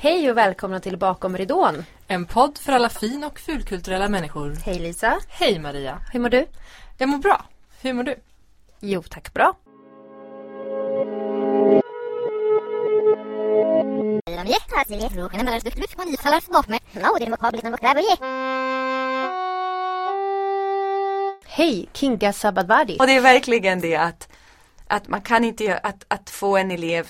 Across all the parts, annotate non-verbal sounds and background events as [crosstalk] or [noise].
Hej och välkomna till Bakom ridån. En podd för alla fin och fulkulturella människor. Hej Lisa. Hej Maria. Hur mår du? Jag mår bra. Hur mår du? Jo tack, bra. Hej, Kinga Sabadwadi. Och det är verkligen det att, att man kan inte att, att få en elev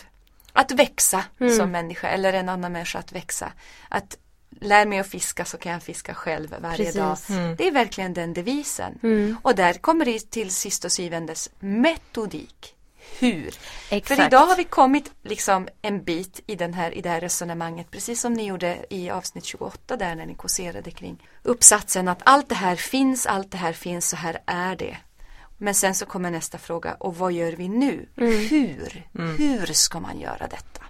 att växa Mm. som människa eller en annan människa att växa. Att lär mig att fiska så kan jag fiska själv varje Precis. dag. Mm. Det är verkligen den devisen. Mm. Och där kommer det till sist och syvendes metodik. Hur? Exakt. För idag har vi kommit liksom en bit i, den här, i det här resonemanget, precis som ni gjorde i avsnitt 28 där när ni kåserade kring uppsatsen att allt det här finns, allt det här finns, så här är det. Men sen så kommer nästa fråga, och vad gör vi nu? Hur? Hur ska man göra detta?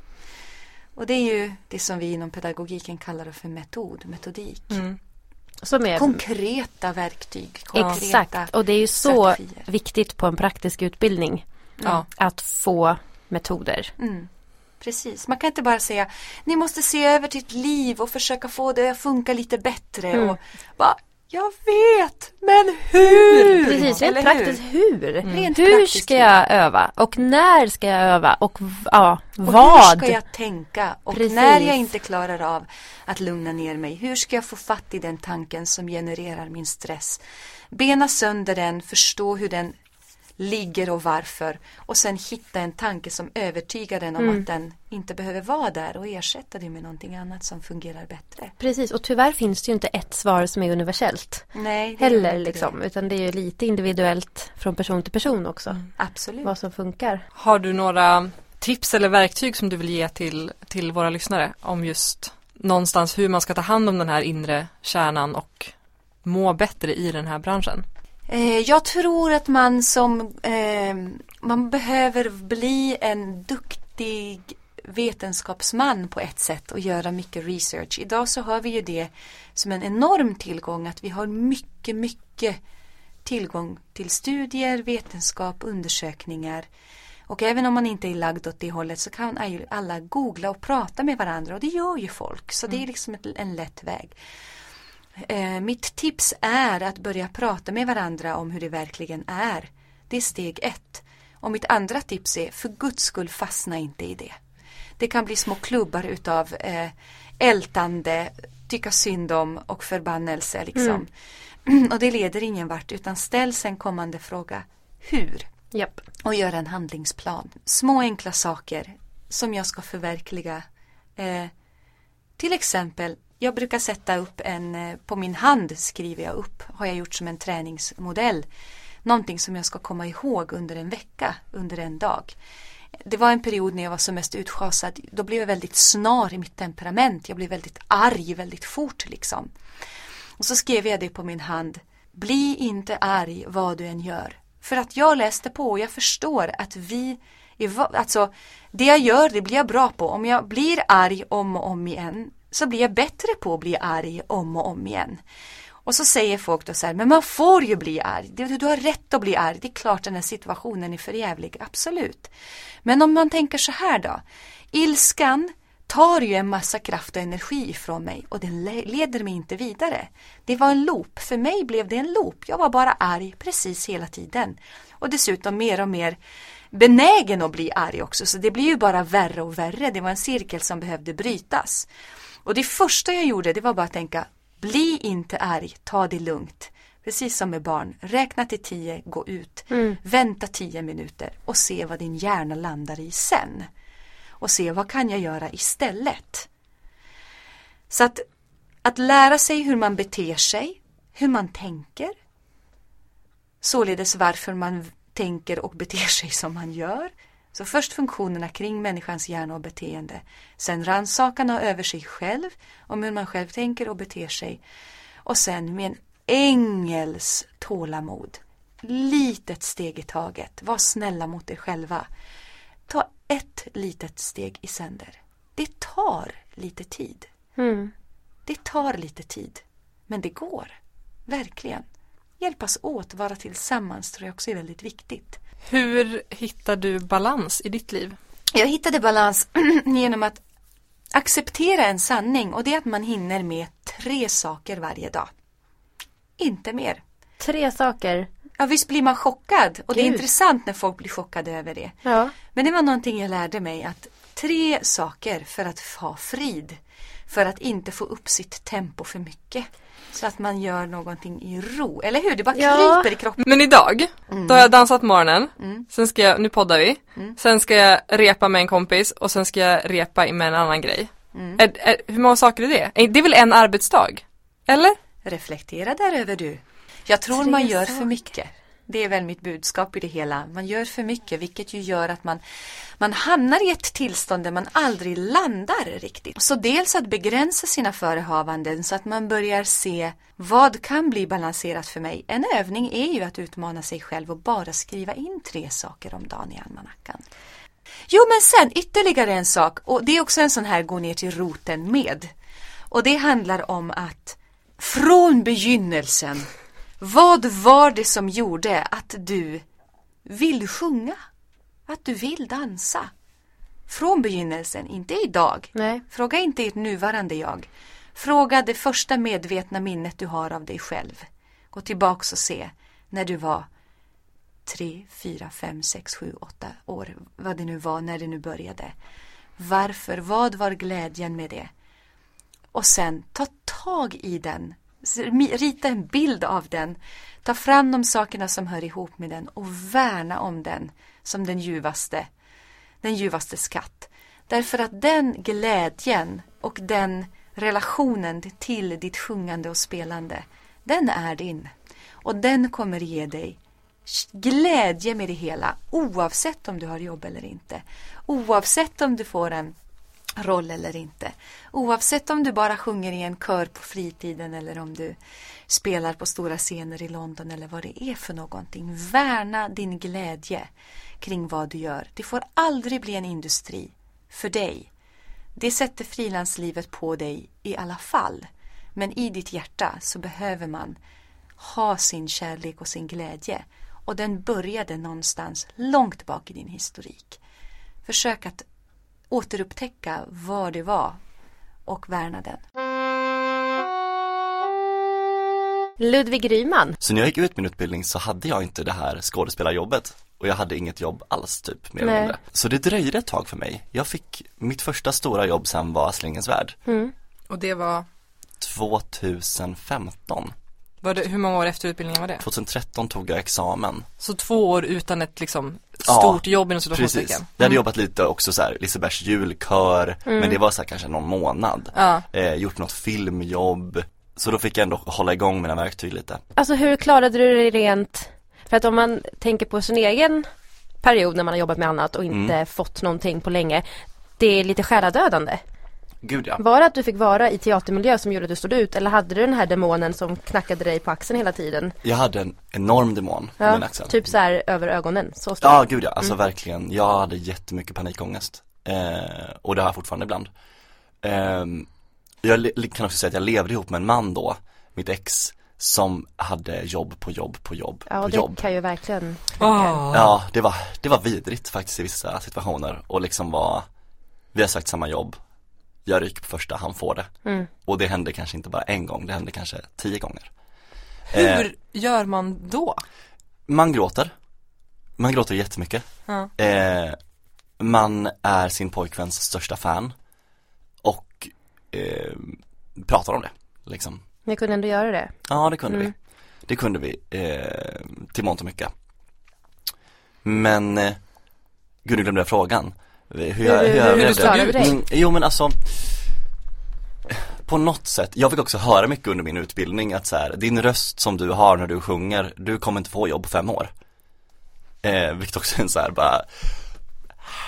Och det är ju det som vi inom pedagogiken kallar för metod, metodik. Som är Konkreta verktyg, konkreta Exakt, och det är ju så strategier. viktigt på en praktisk utbildning Ja. att få metoder. Mm. Precis, man kan inte bara säga ni måste se över ditt liv och försöka få det att funka lite bättre Mm. och bara jag vet, men hur? Precis, rent praktiskt hur? Rent Hur ska jag öva? Och när ska jag öva? Och ja, Och vad? hur ska jag tänka? Och Precis. när jag inte klarar av att lugna ner mig, hur ska jag få fatt i den tanken som genererar min stress? Bena sönder den, förstå hur den ligger och varför och sen hitta en tanke som övertygar den om Mm. att den inte behöver vara där och ersätta det med någonting annat som fungerar bättre. Precis, och tyvärr finns det ju inte ett svar som är universellt. Nej, Heller inte liksom, det. utan det är ju lite individuellt från person till person också. Absolut. Vad som funkar. Har du några tips eller verktyg som du vill ge till, till våra lyssnare om just någonstans hur man ska ta hand om den här inre kärnan och må bättre i den här branschen? Eh, jag tror att man som eh, man behöver bli en duktig vetenskapsman på ett sätt och göra mycket research. Idag så har vi ju det som en enorm tillgång att vi har mycket, mycket tillgång till studier, vetenskap, undersökningar. Och även om man inte är lagd åt det hållet så kan ju alla googla och prata med varandra och det gör ju folk. Så det är liksom ett, en lätt väg. Eh, mitt tips är att börja prata med varandra om hur det verkligen är. Det är steg ett. Och mitt andra tips är för guds skull fastna inte i det. Det kan bli små klubbar utav eh, ältande, tycka synd om och förbannelse liksom. [clears throat] Och det leder ingen vart utan ställs en kommande fråga. Hur? Japp. och göra en handlingsplan. Små enkla saker som jag ska förverkliga. Eh, till exempel, jag brukar sätta upp en, eh, på min hand skriver jag upp, har jag gjort som en träningsmodell. Någonting som jag ska komma ihåg under en vecka, under en dag. Det var en period när jag var som mest utschasad. Då blev jag väldigt snar i mitt temperament. Jag blev väldigt arg väldigt fort liksom. Och så skrev jag det på min hand. Bli inte arg vad du än gör. För att jag läste på och jag förstår att vi alltså det jag gör det blir jag bra på. Om jag blir arg om och om igen så blir jag bättre på att bli arg om och om igen. Och så säger folk då så här, men man får ju bli arg. Du, du har rätt att bli arg. Det är klart den här situationen är förjävlig, absolut. Men om man tänker så här då. Ilskan tar ju en massa kraft och energi ifrån mig och den leder mig inte vidare. Det var en loop. För mig blev det en loop. Jag var bara arg precis hela tiden. Och dessutom mer och mer benägen att bli arg också. Så det blir ju bara värre och värre. Det var en cirkel som behövde brytas. Och det första jag gjorde det var bara att tänka bli inte arg, ta det lugnt. Precis som med barn, räkna till tio, gå ut, vänta tio minuter och se vad din hjärna landar i sen. Och se vad kan jag göra istället. Så att, att lära sig hur man beter sig, hur man tänker. Således varför man tänker och beter sig som man gör. Så först funktionerna kring människans hjärna och beteende. Sen rannsakan över sig själv, om hur man själv tänker och beter sig. Och sen med en ängels tålamod. Litet steg i taget. Var snälla mot er själva. Ta ett litet steg i sänder. Det tar lite tid. Mm. Det tar lite tid. Men det går. Verkligen. Hjälpas åt, vara tillsammans tror jag också är väldigt viktigt. Hur hittar du balans i ditt liv? Jag hittade balans [clears throat] genom att acceptera en sanning och det är att man hinner med tre saker varje dag. Inte mer. Tre saker. Ja, visst blir man chockad och det är Gud. intressant när folk blir chockade över det. Ja. Men det var någonting jag lärde mig att tre saker för att ha frid. För att inte få upp sitt tempo för mycket. Så att man gör någonting i ro. Eller hur? Det bara Ja. kryper i kroppen. Men idag, Mm. då har jag dansat morgonen, sen ska jag, nu poddar vi, sen ska jag repa med en kompis och sen ska jag repa med en annan grej. Mm. Är, är, hur många saker är det? Det är väl en arbetsdag? Eller? Reflektera däröver du. Jag tror Tre man gör saker. för mycket. Det är väl mitt budskap i det hela. Man gör för mycket vilket ju gör att man, man hamnar i ett tillstånd där man aldrig landar riktigt. Så dels att begränsa sina förehavanden så att man börjar se vad kan bli balanserat för mig. En övning är ju att utmana sig själv och bara skriva in tre saker om dagen i almanackan. Jo men sen ytterligare en sak och det är också en sån här gå ner till roten med. Och det handlar om att från begynnelsen, vad var det som gjorde att du vill sjunga? Att du vill dansa? Från begynnelsen, inte idag. Nej. Fråga inte ert nuvarande jag. Fråga det första medvetna minnet du har av dig själv. Gå tillbaks och se när du var tre, fyra, fem, sex, sju, åtta år, vad det nu var, när det nu började. Varför? Vad var glädjen med det? Och sen ta tag i den. Rita en bild av den. Ta fram de sakerna som hör ihop med den och värna om den som den ljuvaste, den ljuvaste skatt. Därför att den glädjen och den relationen till ditt sjungande och spelande, den är din. Och den kommer ge dig glädje med det hela oavsett om du har jobb eller inte. Oavsett om du får en roll eller inte. Oavsett om du bara sjunger i en kör på fritiden eller om du spelar på stora scener i London eller vad det är för någonting. Värna din glädje kring vad du gör. Det får aldrig bli en industri för dig. Det sätter frilanslivet på dig i alla fall. Men i ditt hjärta så behöver man ha sin kärlek och sin glädje. Och den började någonstans långt bak i din historik. Försök att återupptäcka vad det var och värna den. Ludvig Ryman. Så när jag gick ut min utbildning så hade jag inte det här skådespelarjobbet och jag hade inget jobb alls typ mer eller mindre. Så det dröjde ett tag för mig. Jag fick, mitt första stora jobb sen var Slingens Värld. Och det var, 2015. var det, hur många år efter utbildningen var det? 2013 tog jag examen. Så två år utan ett liksom Ja, stort jobb inom Precis. situationstecken. Jag hade jobbat lite också så här, Lisebergs julkör, men det var så här kanske någon månad. Ja. Eh, gjort något filmjobb. Så då fick jag ändå hålla igång mina verktyg lite. Alltså hur klarade du det rent? För att om man tänker på sin egen period när man har jobbat med annat och inte fått någonting på länge. Det är lite själadödande. Gud ja. Var det att du fick vara i teatermiljö som gjorde att du stod ut eller hade du den här demonen som knackade dig på axeln hela tiden? Jag hade en enorm demon på min Ja, axel. typ så här över ögonen. Så stor. Ja, gud ja, alltså verkligen. Jag hade jättemycket panikångest. Eh, och det har jag fortfarande ibland. Ehm, jag kan också säga att jag levde ihop med en man då, mitt ex, som hade jobb på jobb på jobb Ja, på och det jobb. kan ju verkligen Ah. Ja, det var, det var vidrigt faktiskt i vissa situationer och liksom var, vi har sagt samma jobb, jag ryker på första, han får det. Mm. Och det hände kanske inte bara en gång, det hände kanske tio gånger. Eh, Hur gör man då? Man gråter. Man gråter jättemycket. Ja. Eh, man är sin pojkväns största fan. Och eh, pratar om det, liksom. Ni kunde ändå göra det. Ja, det kunde Mm. vi. Det kunde vi, eh, till mångt och mycket. Men, eh, gud nu glömde jag frågan. Hur, jag- Hur- jag hur du överlevde. klarade dig? Mm, jo men alltså på något sätt, jag fick också höra mycket under min utbildning att så här, din röst som du har när du sjunger, du kommer inte få jobb på fem år. Eh, vilket också är en så här bara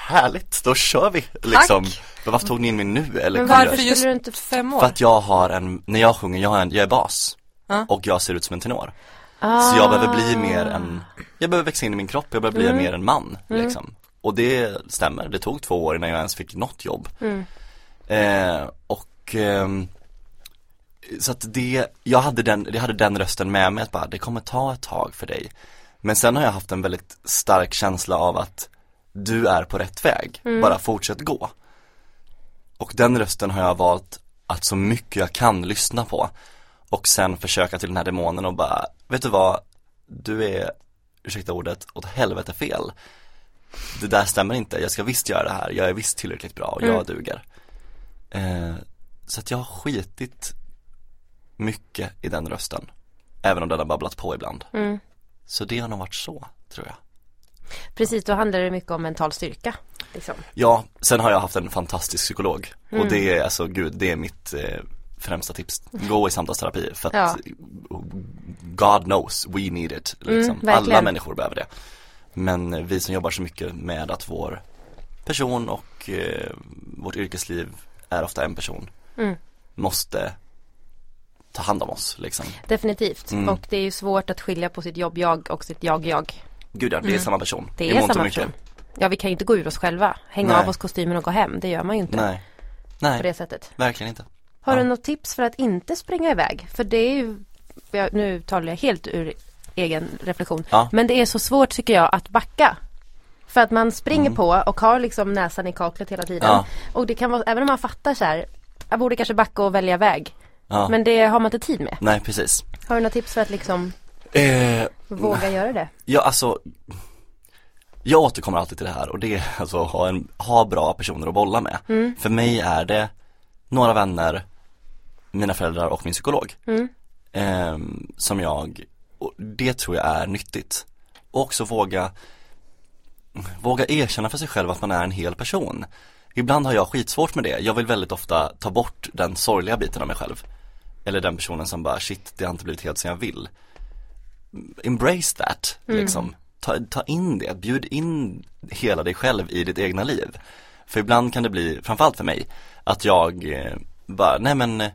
Härligt, då kör vi liksom. Men varför tog ni in mig nu eller? Men varför jag- just du inte fem år? För att jag har en, när jag sjunger, jag, har en, jag är bas. Ja. Och jag ser ut som en tenor. Ah. Så jag behöver bli mer en, jag behöver växa in i min kropp, jag behöver bli Mm. mer en man liksom. Och det stämmer, det tog två år innan jag ens fick något jobb. Mm. Eh, och ehm, så att det, jag hade den, jag hade den rösten med mig att bara, det kommer ta ett tag för dig. Men sen har jag haft en väldigt stark känsla av att du är på rätt väg, Mm. bara fortsätt gå. Och den rösten har jag valt att så mycket jag kan lyssna på. Och sen försöka till den här demonen och bara, vet du vad, du är, ursäkta ordet, åt helvete fel. Det där stämmer inte, jag ska visst göra det här, jag är visst tillräckligt bra och jag Mm. duger. Eh, så att jag har skitit mycket i den rösten. Även om den har babblat på ibland. Mm. Så det har nog varit så, tror jag. Precis, då handlar det mycket om mental styrka. Liksom. Ja, sen har jag haft en fantastisk psykolog Mm. och det är alltså gud, det är mitt eh, främsta tips. Gå i samtalsterapi för att Ja. God knows, we need it. Liksom. Mm. Alla människor behöver det. Men vi som jobbar så mycket med att vår person och eh, vårt yrkesliv är ofta en person Mm. måste ta hand om oss liksom. Definitivt. Mm. Och det är ju svårt att skilja på sitt jobb-jag och sitt jag-jag. Gud ja, det är samma person. Mm. Det är samma person. Ja, vi kan ju inte gå ur oss själva. Hänga Nej. av oss kostymen och gå hem. Det gör man ju inte Nej, på nej, det sättet. verkligen inte. Har Ja. du något tips för att inte springa iväg? För det är ju, jag, nu talar jag helt ur egen reflektion. Ja. Men det är så svårt tycker jag att backa. För att man springer Mm. på och har liksom näsan i kaklet hela tiden. Ja. Och det kan vara, även om man fattar så här, jag borde kanske backa och välja väg. Ja. Men det har man inte tid med. Nej, precis. Har du några tips för att liksom Eh, våga göra det? Ja alltså Jag återkommer alltid till det här och det är alltså ha, en, ha bra personer att bolla med. Mm. För mig är det några vänner, mina föräldrar och min psykolog. Mm. ehm, som jag, och det tror jag är nyttigt. Och också våga Våga erkänna för sig själv att man är en hel person. Ibland har jag skitsvårt med det. Jag vill väldigt ofta ta bort den sorgliga biten av mig själv. Eller den personen som bara shit, det har inte blivit helt som jag vill embrace that, liksom. Ta, ta in det, bjud in hela dig själv i ditt egna liv. För ibland kan det bli, framförallt för mig, att jag eh, bara, nej men eh,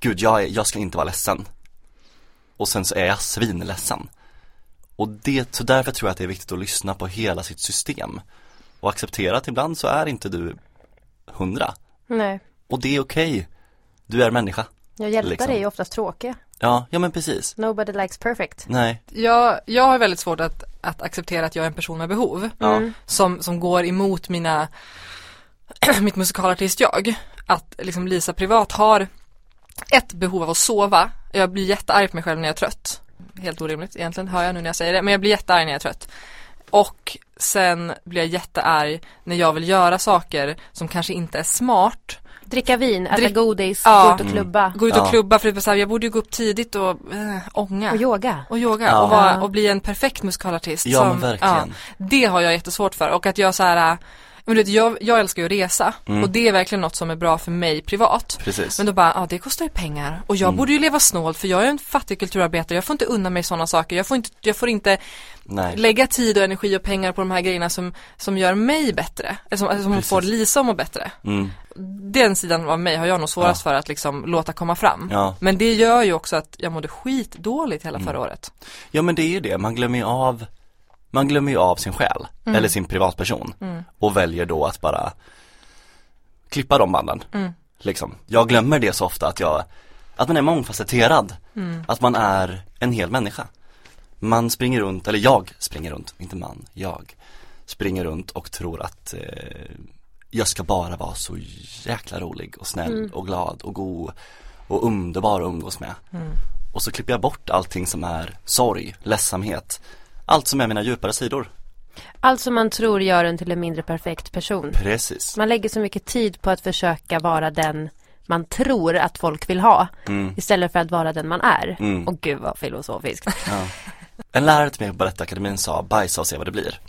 gud jag, jag ska inte vara ledsen. Och sen så är jag svinledsen. Och det, så därför tror jag att det är viktigt att lyssna på hela sitt system. Och acceptera att ibland så är inte du hundra. Nej. Och det är okej. Du är människa. Jag hjältar Liksom. är oftast tråkiga. Ja, ja men precis. Nobody likes perfect. Nej, Jag, jag har väldigt svårt att, att acceptera att jag är en person med behov. ja, Som, som går emot mina, [clears throat] mitt musikalartist-jag. Att liksom Lisa privat har ett behov av att sova. Jag blir jättearg på mig själv när jag är trött. Helt orimligt egentligen, hör jag nu när jag säger det. Men jag blir jättearg när jag är trött. Och sen blir jag jättearg när jag vill göra saker som kanske inte är smart. Dricka vin, äta Drick- godis, Ja. gå ut och klubba. Gå ut Ja. och klubba för det är så här, jag borde ju gå upp tidigt och äh, ånga. Och yoga. Och yoga Ja. och, vara, och bli en perfekt musikalartist. Ja, men verkligen. det har jag jättesvårt för och att jag så här, men du vet, jag, jag älskar ju att resa Mm. och det är verkligen något som är bra för mig privat. precis. Men då bara, ja det kostar ju pengar och jag Mm. borde ju leva snålt för jag är en fattig kulturarbetare, jag får inte unna mig sådana saker, jag får inte, jag får inte Nej. lägga tid och energi och pengar på de här grejerna som, som gör mig bättre, eller som, eller som Precis. får Lisa att må bättre. Mm. Den sidan av mig har jag nog svårast för att liksom låta komma fram. Ja. Men det gör ju också att jag mådde skitdåligt hela Mm. förra året. ja men det är ju det, man glömmer ju av Man glömmer ju av sin själ, Mm. eller sin privatperson och väljer då att bara klippa de banden. Mm. Liksom. Jag glömmer det så ofta att jag, att man är mångfacetterad. Mm. Att man är en hel människa. Man springer runt, eller jag springer runt, inte man, jag springer runt och tror att eh, jag ska bara vara så jäkla rolig och snäll och glad och god och underbar att umgås med. Och så klipper jag bort allting som är sorg, ledsamhet, allt som är mina djupare sidor. Allt som man tror gör en till en mindre perfekt person. Precis. Man lägger så mycket tid på att försöka vara den man tror att folk vill ha. Mm. Istället för att vara den man är. Mm. Och gud vad filosofiskt. Ja. En lärare till mig på Balettakademin sa bajsa och se vad det blir.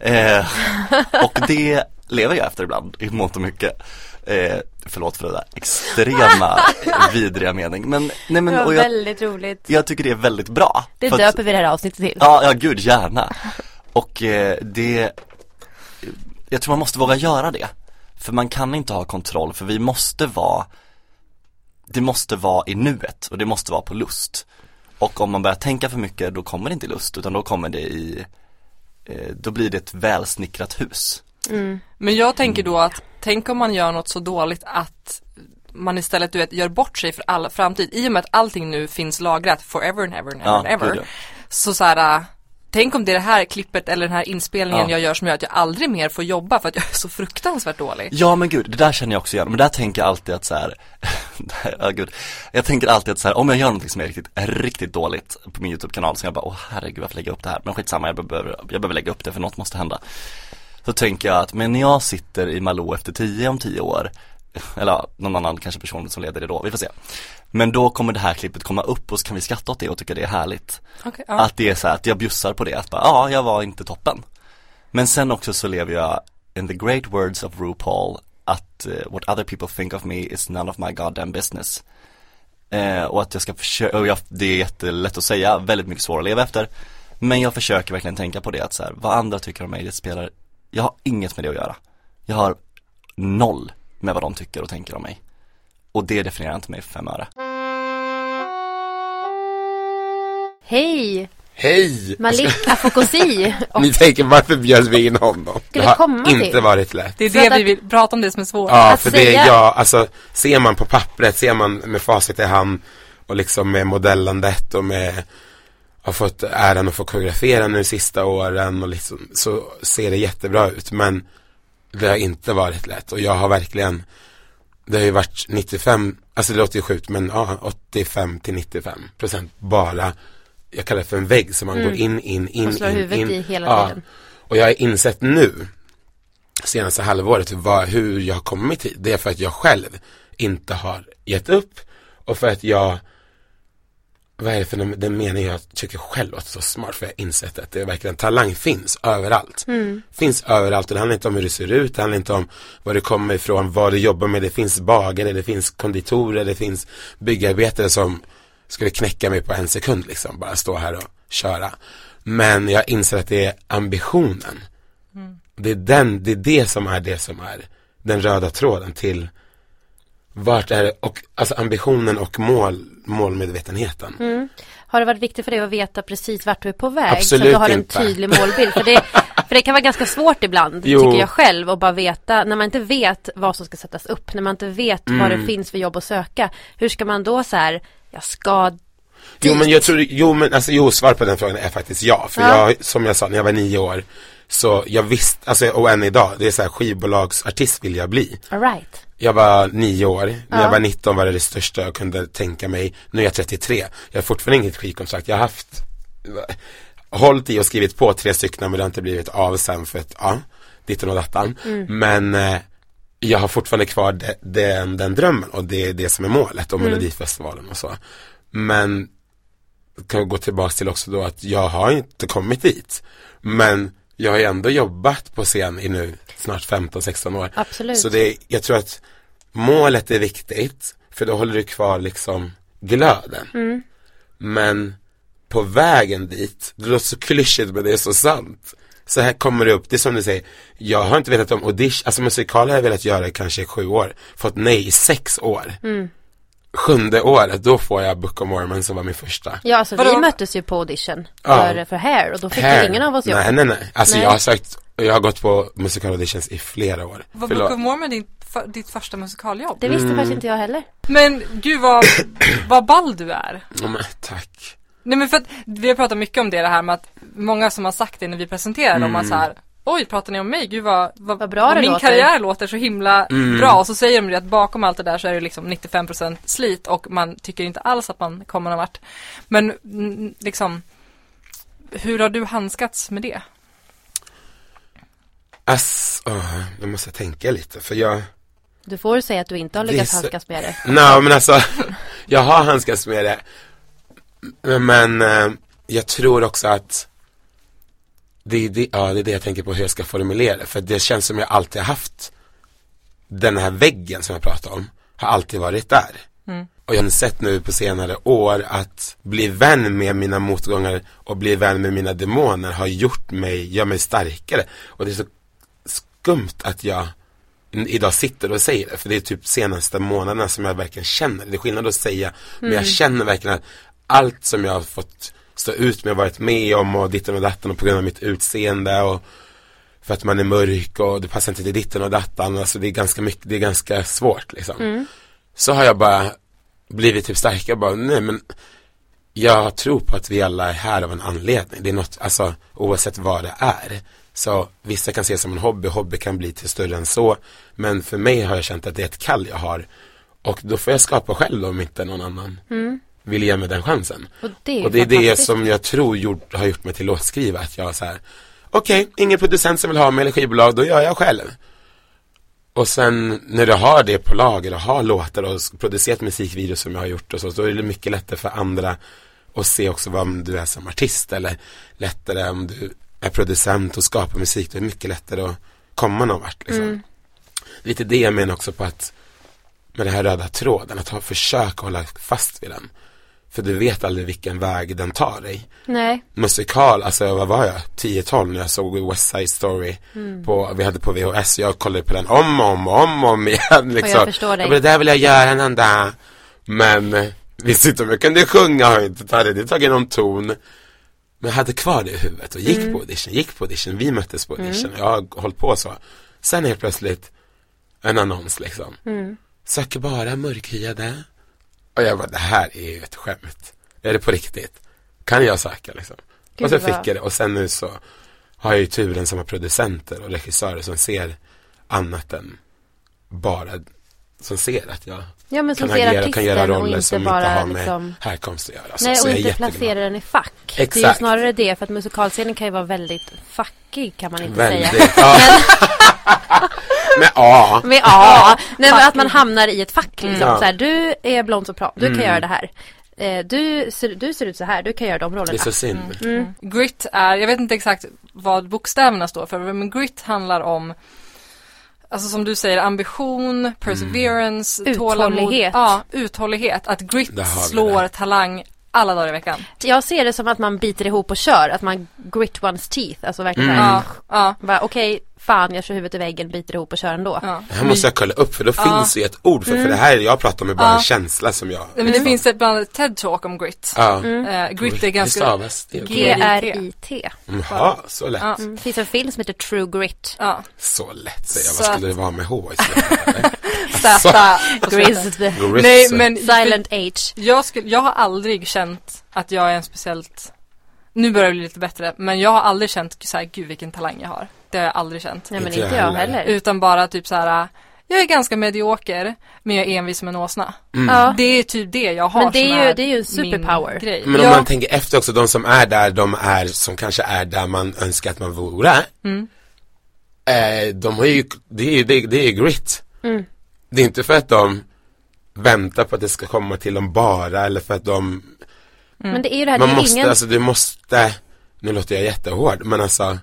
Eh, och det lever jag efter ibland i mångt och mycket. Eh, förlåt för det där extrema [laughs] vidriga mening. Men, nej men, Det var jag, väldigt roligt. jag tycker det är väldigt bra. Det För att- döper vi det här avsnittet till. Ja, ja gud gärna. Och eh, det, jag tror man måste våga göra det. För man kan inte ha kontroll, för vi måste vara, det måste vara i nuet och det måste vara på lust. Och om man börjar tänka för mycket, då kommer det inte lust, utan då kommer det i, eh, då blir det ett välsnickrat hus. Mm. Men jag tänker då att, tänk om man gör något så dåligt att man istället du vet, gör bort sig för all framtid. I och med att allting nu finns lagrat forever and ever and ever Ja, and ever. Så så här, äh, tänk om det är det här klippet eller den här inspelningen Ja. jag gör som gör att jag aldrig mer får jobba för att jag är så fruktansvärt dålig. Ja men gud, det där känner jag också igen, men där tänker jag alltid att så här, [laughs] ja gud, jag tänker alltid att så här, om jag gör någonting som är riktigt, riktigt dåligt på min YouTube-kanal, så jag bara, åh herregud varför lägger jag upp det här? Men skitsamma, jag behöver, jag behöver lägga upp det för något måste hända. Så tänker jag att, men när jag sitter i Malou efter tio om tio år, eller någon annan kanske person som leder det då, vi får se. Men då kommer det här klippet komma upp och så kan vi skratta åt det och tycka det är härligt. Okej, ja. Att det är så här, att jag bjussar på det, att bara, ja, jag var inte toppen. Men sen också så lever jag in the great words of RuPaul att eh, what other people think of me is none of my goddamn business. Eh, och att jag ska försöka, och jag, det är jättelätt att säga, väldigt mycket svårt att leva efter. Men jag försöker verkligen tänka på det att så här, vad andra tycker om mig, det spelar, jag har inget med det att göra. Jag har noll med vad de tycker och tänker om mig. Och det definierar inte mig för fem öre. Hej! Hej! Malik Afokosi. [laughs] Och Ni tänker varför bjöd vi in honom? Skulle det har komma inte till. varit lätt. Det är det att- vi vill prata om det som är svårt. Ja, Att för det säga- är jag, alltså ser man på pappret, ser man med facit i hand och liksom med modellandet och med har fått äran att få koreografera nu sista åren och liksom, så ser det jättebra ut men det har inte varit lätt och jag har verkligen det har ju varit 95, alltså det låter ju sjukt men ja, 85 till 95 procent bara jag kallar det för en vägg som man går in, in, in, Och slår in, huvudet in. i hela ja. tiden. Och jag har insett nu senaste halvåret vad, hur jag har kommit hit. Det är för att jag själv inte har gett upp och för att jag vad är det för den, den mening jag tycker själv låter så smart för jag har insett att det är verkligen talang finns överallt. Finns överallt och det handlar inte om hur det ser ut, det handlar inte om var du kommer ifrån, vad du jobbar med, det finns bagare, det finns konditorer, det finns byggarbetare som skulle knäcka mig på en sekund liksom, bara stå här och köra. Men jag inser att det är ambitionen. Det är den, det är det som är det som är den röda tråden till vart är det, och alltså ambitionen och mål, målmedvetenheten. Mm. Har det varit viktigt för dig att veta precis vart du är på väg? så att Absolut du har en inte. tydlig målbild. För det, för det kan vara ganska svårt ibland, Jo. tycker jag själv, att bara veta, när man inte vet vad som ska sättas upp, när man inte vet vad Mm. det finns för jobb att söka. Hur ska man då så här, jag ska Jo men jag tror, jo men alltså jo svar på den frågan är faktiskt ja. För Ja. jag, som jag sa, när jag var nio år Så jag visste, alltså och än idag, det är så här skivbolagsartist vill jag bli. Alright. Jag var nio år, när Ja. jag var 19 var det det största jag kunde tänka mig. Nu är jag 33, jag har fortfarande inget skivkontrakt, jag har haft Hållit i och skrivit på tre stycken men det har inte blivit av sen för att, ja, ditten och dattan. Men eh, jag har fortfarande kvar de, den, den drömmen och det är det som är målet och Melodifestivalen och så. Men kan jag gå tillbaka till också då att jag har inte kommit dit. Men jag har ju ändå jobbat på scen i nu snart 15-16 år. Absolut. Så det, jag tror att målet är viktigt för då håller du kvar liksom glöden. Men på vägen dit, det låter så klyschigt men det är så sant. Så här kommer det upp, det är som du säger Jag har inte vetat om audition, alltså musikaler har jag velat göra i kanske sju år Fått nej i sex år Sjunde året, då får jag Book of Mormon som var min första Ja, alltså Vadå? vi möttes ju på audition Ja. för, för Hair och då fick ju ingen av oss jobb. Nej nej nej, alltså Nej. jag har sökt Jag har gått på musikal auditions i flera år Var Förlåt. Book of Mormon din, för, ditt första musikaljobb? Det visste Mm. faktiskt inte jag heller. Men gud vad, [clears throat] vad ball du är. Ja, men, tack Nej men för att vi har pratat mycket om det, det här med att många som har sagt det när vi presenterar dem har så här Oj, pratar ni om mig? Gud vad, vad, Vad bra det min låter." karriär låter så himla bra. Och så säger de det att bakom allt det där så är det liksom 95% slit och man tycker inte alls att man kommer någon vart. Men mm, liksom, hur har du handskats med det? Ass, åh, nu måste jag tänka lite för jag Du får säga att du inte har lyckats så- handskas med det. Nej men alltså Jag har handskats med det Men eh, jag tror också att det är det, ja, det är det jag tänker på hur jag ska formulera det. För det känns som jag alltid har haft Den här väggen som jag pratade om Har alltid varit där Och jag har sett nu på senare år att bli vän med mina motgångar och bli vän med mina demoner har gjort mig, gör mig starkare. Och det är så skumt att jag idag sitter och säger det. För det är typ senaste månaderna som jag verkligen känner det. Är skillnad att säga, men jag känner verkligen att allt som jag har fått stå ut med, varit med om och ditten och datten och på grund av mitt utseende och för att man är mörk och det passar inte till ditten och dattan. Alltså det är ganska mycket, det är ganska svårt liksom. Så har jag bara blivit typ starkare bara, nej men jag tror på att vi alla är här av en anledning. Det är något, alltså oavsett vad det är. Så vissa kan se det som en hobby, hobby kan bli till större än så. Men för mig har jag känt att det är ett kall jag har. Och då får jag skapa själv om inte någon annan vill ge mig den chansen. Och det är, Och det är det som jag tror gjort, har gjort mig till låtskrivare. Att jag så här, okej, ingen producent som vill ha mig eller skivbolag, då gör jag själv. Och sen när du har det på lager och har låtar och producerat musikvideos som jag har gjort och så, då är det mycket lättare för andra att se också vad du är som artist eller lättare om du är producent och skapar musik, då är det mycket lättare att komma någon vart. Liksom. Lite det jag menar också på att med den här röda tråden, att ha försök att hålla fast vid den. För du vet aldrig vilken väg den tar dig. Nej, musikal, alltså vad var jag, 10-12 när jag såg West Side Story Mm. på, vi hade på VHS, jag kollade på den om och om och om, och om igen liksom. jag förstår dig. bara, det där vill jag göra en enda Men inte om jag kunde sjunga, har inte tagit, det tagit någon ton. Men jag hade kvar det i huvudet och gick Mm. på audition, gick på audition, vi möttes på audition, jag har hållit på så. Sen helt plötsligt en annons liksom. Mm. Söker bara mörkhyade Och jag bara, det här är ju ett skämt Är det på riktigt? Kan jag söka liksom? Gud, och så fick jag det och sen nu så har jag ju turen som har producenter och regissörer som ser annat än bara som ser att jag ja men som kan ser agera och kan göra roller inte som inte bara har med liksom härkomst att göra. Så, Nej och inte jätteglad. placera den i fack. Det är ju Exakt. snarare det för att musikalscenen kan ju vara väldigt fackig kan man inte Väldigt, säga. ja. [laughs] Men ja, Men ja, nej, men att man hamnar i ett fack liksom. Ja. Så här, du är blond sopran, du kan Mm. göra det här. Eh, Du ser, du ser ut så här, du kan göra de det är rollerna. så synd. Mm. Grit är, jag vet inte exakt vad bokstäverna står för, men grit handlar om Alltså som du säger, ambition, perseverance, Mm. tålamod. Uthållighet. Ja, uthållighet. Att grit slår det. talang alla dagar i veckan. Jag ser det som att man biter ihop och kör, att man grit one's teeth. Alltså verkligen Mm. Ja, ja, okej, fan jag kör huvudet i väggen, biter ihop och kör ändå. ja. Det här måste jag kolla upp för då Ja. finns ju ett ord för, för det här jag pratar om är bara Ja. en känsla som jag Nej, Men det finns ett bland TED-talk om grit. Ja, Eh, grit är det ganska... G-R-I-T. Jaha, så lätt. Ja. Mm. Det finns en film som heter True Grit. Ja, Så lätt säger jag, vad skulle det vara med H i slutet? [laughs] [laughs] Grizz. Nej men Silent H. jag, skulle, jag har aldrig känt att jag är en speciellt Nu börjar det bli lite bättre men jag har aldrig känt så här, gud vilken talang jag har Det har jag aldrig känt Nej men Inte jag heller. heller. Utan bara typ så här. Jag är ganska medioker men jag är envis som en åsna Ja. Det är typ det jag har Men det är ju- det är ju en superpower. grej. Men om ja, man tänker efter också, de som är där, de är som kanske är där man önskar att man vore. Mm. Eh, de har ju, det är ju det, det är grit. Mm. Det är inte för att de väntar på att det ska komma till dem bara eller för att de, Men det är ju det här, man det är måste, ingen... alltså du måste, nu låter jag jättehård, men alltså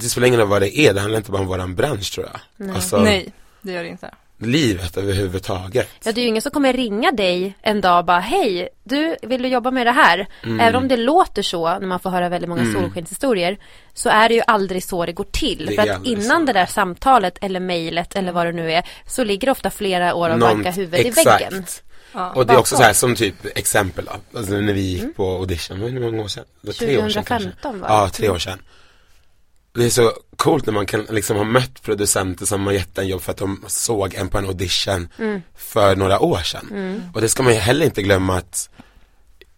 det spelar ingen roll vad det är, det handlar inte bara om våran bransch tror jag. Nej. Alltså, Nej det gör det inte livet överhuvudtaget. Ja, det är ju ingen som kommer ringa dig en dag och bara hej, du, vill du jobba med det här? Mm. Även om det låter så när man får höra väldigt många solskenshistorier så är det ju aldrig så det går till. Det För att innan så. det där samtalet eller mejlet eller vad det nu är så ligger det ofta flera år och Någon- bankar huvudet exakt. i väggen. Ja. Och det är också så här som typ exempel alltså när vi gick på audition, hur många år sedan? Det var tre år sedan kanske. 2015 va? Ja, tre år sedan. Det är så coolt när man kan liksom ha mött producenter som har gett en jobb för att de såg en på en audition för några år sedan. Och det ska man ju heller inte glömma att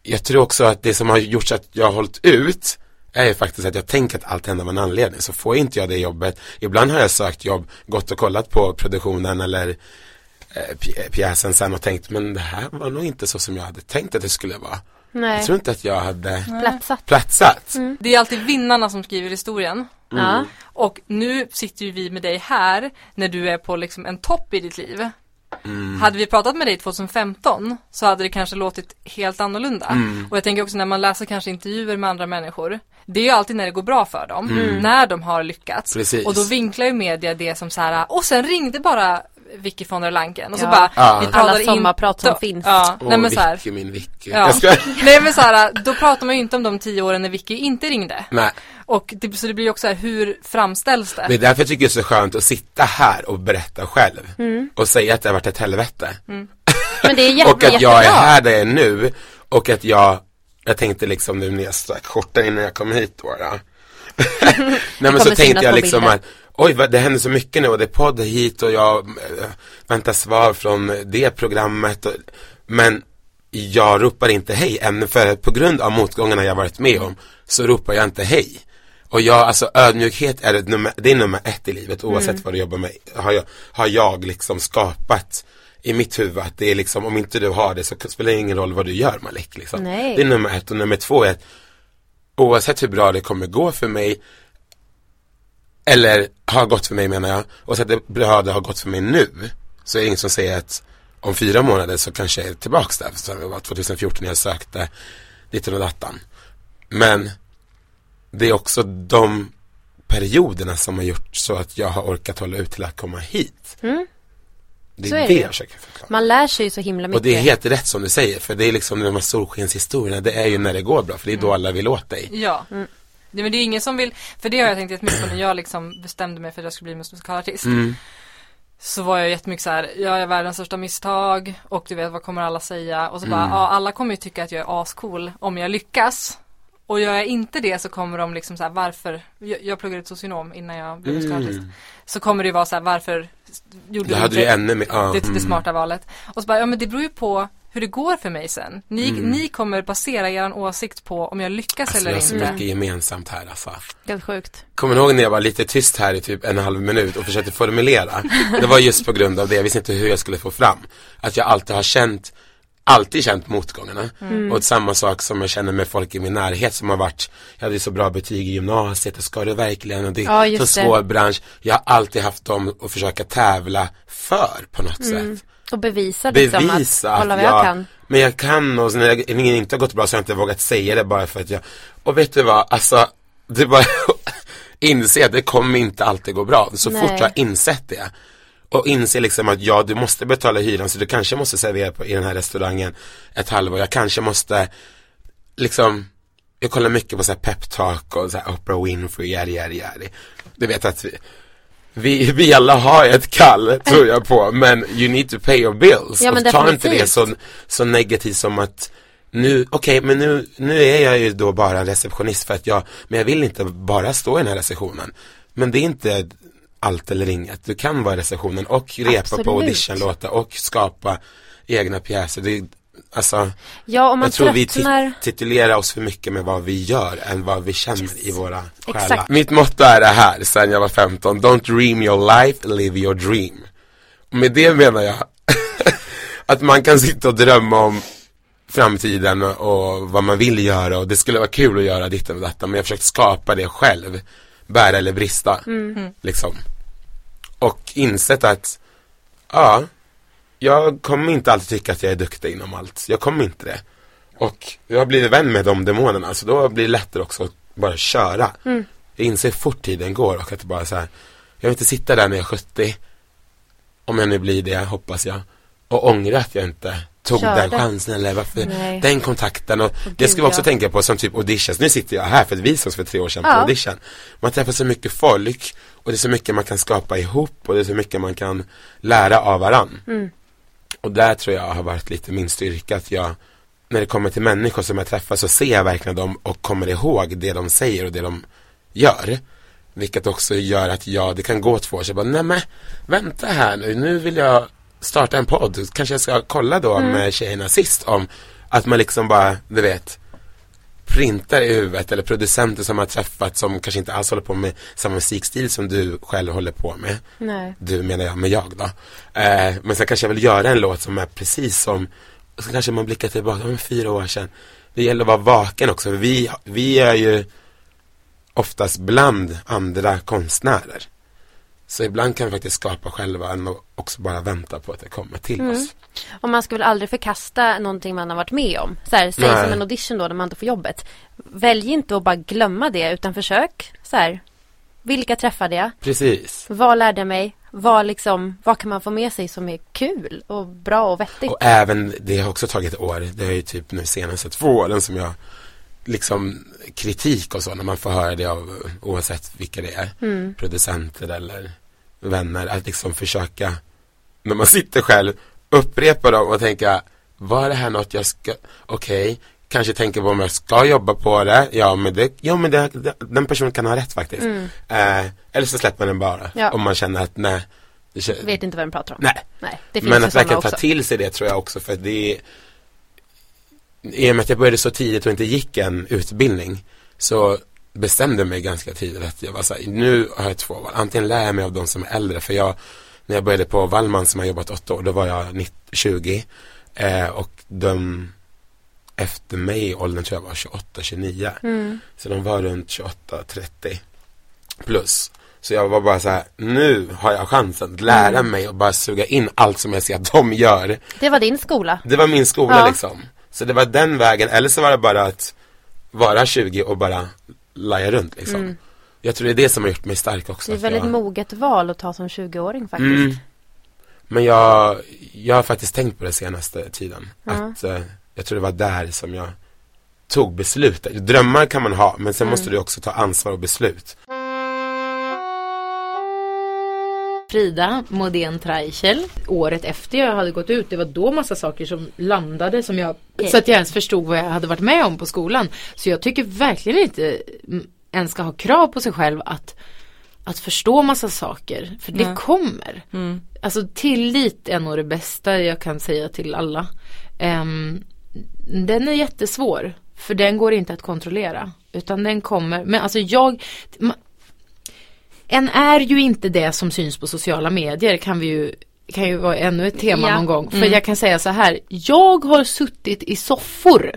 jag tror också att det som har gjort så att jag har hållit ut är ju faktiskt att jag tänker att allt händer av en anledning. Så får inte jag det jobbet, ibland har jag sökt jobb, gått och kollat på produktionen eller eh, pj- pjäsen sen och tänkt men det här var nog inte så som jag hade tänkt att det skulle vara. Nej, Jag tror inte att jag hade platsat. platsat. Det är alltid vinnarna som skriver historien Ja. Och nu sitter ju vi med dig här när du är på liksom en topp i ditt liv. Mm. Hade vi pratat med dig 2015 så hade det kanske låtit helt annorlunda. Mm. Och jag tänker också när man läser kanske intervjuer med andra människor. Det är ju alltid när det går bra för dem. När de har lyckats. Mm. Precis. Och då vinklar ju media det som så här. Och sen ringde bara Vicky von der Lanken. Och så Ja. bara. Ja. Vi Alla pratar sommarprat som inte- finns. Ja, Åh, nej men så här. Vicky, min Vicky. Ja. Nej men så här, då pratar man ju inte om de tio åren när Vicky inte ringde. Nej, Och det, så det blir ju också så här, hur framställs det? det är därför jag tycker det är så skönt att sitta här och berätta själv. Mm. Och säga att det har varit ett helvete. Men det är jätte, och att jag jättebra. är här där jag är nu. Och att jag, jag tänkte liksom nu när jag stack skjortan innan jag kom hit då. då. [laughs] Nej men så tänkte jag liksom bilder. att Oj, vad, det händer så mycket nu och det är podd hit och jag äh, väntar svar från det programmet. Och, men jag ropar inte hej än för på grund av motgångarna jag varit med om så ropar jag inte hej. Och jag, alltså ödmjukhet är det nummer, det är nummer ett i livet oavsett Mm. vad du jobbar med. Har jag, har jag liksom skapat i mitt huvud att det är liksom, om inte du har det så spelar det ingen roll vad du gör Malik. Liksom. Nej. Det är nummer ett och nummer två är att oavsett hur bra det kommer gå för mig eller har gått för mig menar jag, oavsett hur bra det har gått för mig nu så är det ingen som säger att om fyra månader så kanske jag är tillbaks där. Så det var 2014 när jag sökte ditten och dattan. Men det är också de perioderna som har gjort så att jag har orkat hålla ut till att komma hit. Mm. Det Så är, är det det. jag försöker förklara. Man lär sig ju så himla mycket. Och det är helt rätt som du säger, för det är liksom de här solskenshistorierna, det är ju när det går bra, för det är då alla vill åt dig. Ja. Det, men det är ingen som vill, för det har jag tänkt jättemycket på när jag liksom bestämde mig för att jag skulle bli musikalartist. Mm. Så var jag jättemycket så här, jag är världens största misstag och du vet vad kommer alla säga och så bara, Mm. ja alla kommer ju tycka att jag är ascool om jag lyckas. Och gör jag inte det så kommer de liksom så här, varför, jag, jag pluggade till socionom innan jag blev musikalartist. Mm. Så kommer det ju vara så här, varför gjorde du inte mer, ja, det, det mm. smarta valet. Och så bara, ja men det beror ju på hur det går för mig sen. Ni, Mm. ni kommer basera er åsikt på om jag lyckas Alltså vi eller har så inte. mycket gemensamt här alltså. Helt sjukt. Kommer ni ihåg när jag var lite tyst här i typ en halv minut och försökte formulera? Det var just på grund av det, jag visste inte hur jag skulle få fram. Att jag alltid har känt, alltid känt motgångarna. Mm. Och samma sak som jag känner med folk i min närhet som har varit, jag hade så bra betyg i gymnasiet och ska du verkligen och det är Ja, så just det. svår bransch. Jag har alltid haft dem att försöka tävla för på något sätt. Och bevisa liksom Bevisa att kolla vad jag jag, kan. men jag kan och sen när det inte har gått bra så har jag inte vågat säga det bara för att jag, och vet du vad, alltså, det är bara [laughs] inse att det kommer inte alltid gå bra. Så Nej. fort jag har insett det och inse liksom att ja, du måste betala hyran så du kanske måste servera på, i den här restaurangen ett halvår. Jag kanske måste liksom jag kollar mycket på så här peptalk och så här Oprah Winfrey, yadi yadi yadi. Du vet att vi, vi, vi alla har ett kall, tror jag på, men you need to pay your bills. Ja, och ta inte det så, så negativt som att nu, okej, men nu, nu är jag ju då bara en receptionist för att jag, men jag vill inte bara stå i den här receptionen. Men det är inte allt eller inget. Du kan vara i receptionen och repa Absolut. på auditionlåtar och skapa egna pjäser. Det, alltså, Ja, om man jag tror vi tröttnar. tit- titulerar oss för mycket med vad vi gör än vad vi känner i våra själar. Exakt. Mitt motto är det här sen jag var 15. Don't dream your life, live your dream. Och med det menar jag [laughs] att man kan sitta och drömma om framtiden och vad man vill göra och det skulle vara kul att göra ditt och detta men jag försökt skapa det själv. Bära eller brista. Liksom. Och insett att ja, jag kommer inte alltid tycka att jag är duktig inom allt. Jag kommer inte det. Och jag har blivit vän med de demonerna så då blir det lättare också att bara köra. Jag inser fort tiden går och att det bara så här, jag vill inte sitta där när jag är 70 om jag nu blir det, hoppas jag och ångra att jag inte tog Körde. den chansen eller varför Nej. den kontakten och det gud, ska vi också ja. tänka på som typ auditions. Nu sitter jag här för att vi sågs för tre år sedan på Ja. audition. Man träffar så mycket folk och det är så mycket man kan skapa ihop och det är så mycket man kan lära av varann. Mm. Och där tror jag har varit lite min styrka att jag när det kommer till människor som jag träffar så ser jag verkligen dem och kommer ihåg det de säger och det de gör. Vilket också gör att jag, det kan gå två år så jag bara, nej men vänta här nu, nu vill jag starta en podd. Kanske jag ska kolla då med tjejerna sist om att man liksom bara, du vet, printar i huvudet eller producenter som har träffat som kanske inte alls håller på med samma musikstil som du själv håller på med. Nej. Du menar jag, men jag då. Eh, men sen kanske jag vill göra en låt som är precis som, så kanske man blickar tillbaka, om fyra år sedan. Det gäller att vara vaken också, vi, vi är ju oftast bland andra konstnärer. Så ibland kan vi faktiskt skapa själva än och också bara vänta på att det kommer till Mm. oss. Och man ska väl aldrig förkasta någonting man har varit med om. Så här, säg Nej. som en audition då när man inte får jobbet. Välj inte att bara glömma det utan försök så här. Vilka träffade jag? Precis. Vad lärde jag mig? Vad liksom, vad kan man få med sig som är kul och bra och vettigt? Och även, det har också tagit år, det är ju typ nu senaste två åren som jag liksom kritik och så när man får höra det av oavsett vilka det är, Mm. producenter eller vänner, att liksom försöka när man sitter själv upprepa dem och tänka var det här något jag ska, okej, kanske tänka på om jag ska jobba på det, ja men det, ja men det, den personen kan ha rätt faktiskt. Eh, eller så släpper man den bara, Mm. Ja. om man känner att nej, Vet inte vad den pratar om. nej, Nej, det finns men att verkligen ta till sig det tror jag också för det är i och med att jag började så tidigt och inte gick en utbildning så bestämde mig ganska tidigt att jag var så här, nu har jag två val. Antingen lär jag mig av de som är äldre för jag, när jag började på Wallman som har jobbat åtta år, då var jag 90, 20 eh, och de efter mig i åldern tror jag var 28, 29. Mm. Så de var runt 28, 30 plus. Så jag var bara så här, nu har jag chansen att lära mig och bara suga in allt som jag ser att de gör. Det var din skola. Det var min skola Ja. liksom. Så det var den vägen, eller så var det bara att vara 20 och bara laja runt liksom. Jag tror det är det som har gjort mig stark också. Mm. Det är väldigt jag, moget val att ta som 20-åring faktiskt. Mm. Men jag, jag har faktiskt tänkt på det senaste tiden. Ja. Att eh, jag tror det var där som jag tog beslutet. Drömmar kan man ha, men sen Mm. måste du också ta ansvar och beslut. Frida Modén Treichel året efter jag hade gått ut. Det var då massa saker som landade som jag så att jag ens förstod vad jag hade varit med om på skolan. Så jag tycker verkligen inte mm, en ska ha krav på sig själv att att förstå massa saker. För det Nej. kommer. Mm. Alltså tillit är nog det bästa jag kan säga till alla. Ehm, den är jättesvår. För den går inte att kontrollera. Utan den kommer. Men alltså jag. En är ju inte det som syns på sociala medier. Kan vi ju. Kan ju vara ännu ett tema Ja. någon gång. För jag kan säga så här. Jag har suttit i soffor.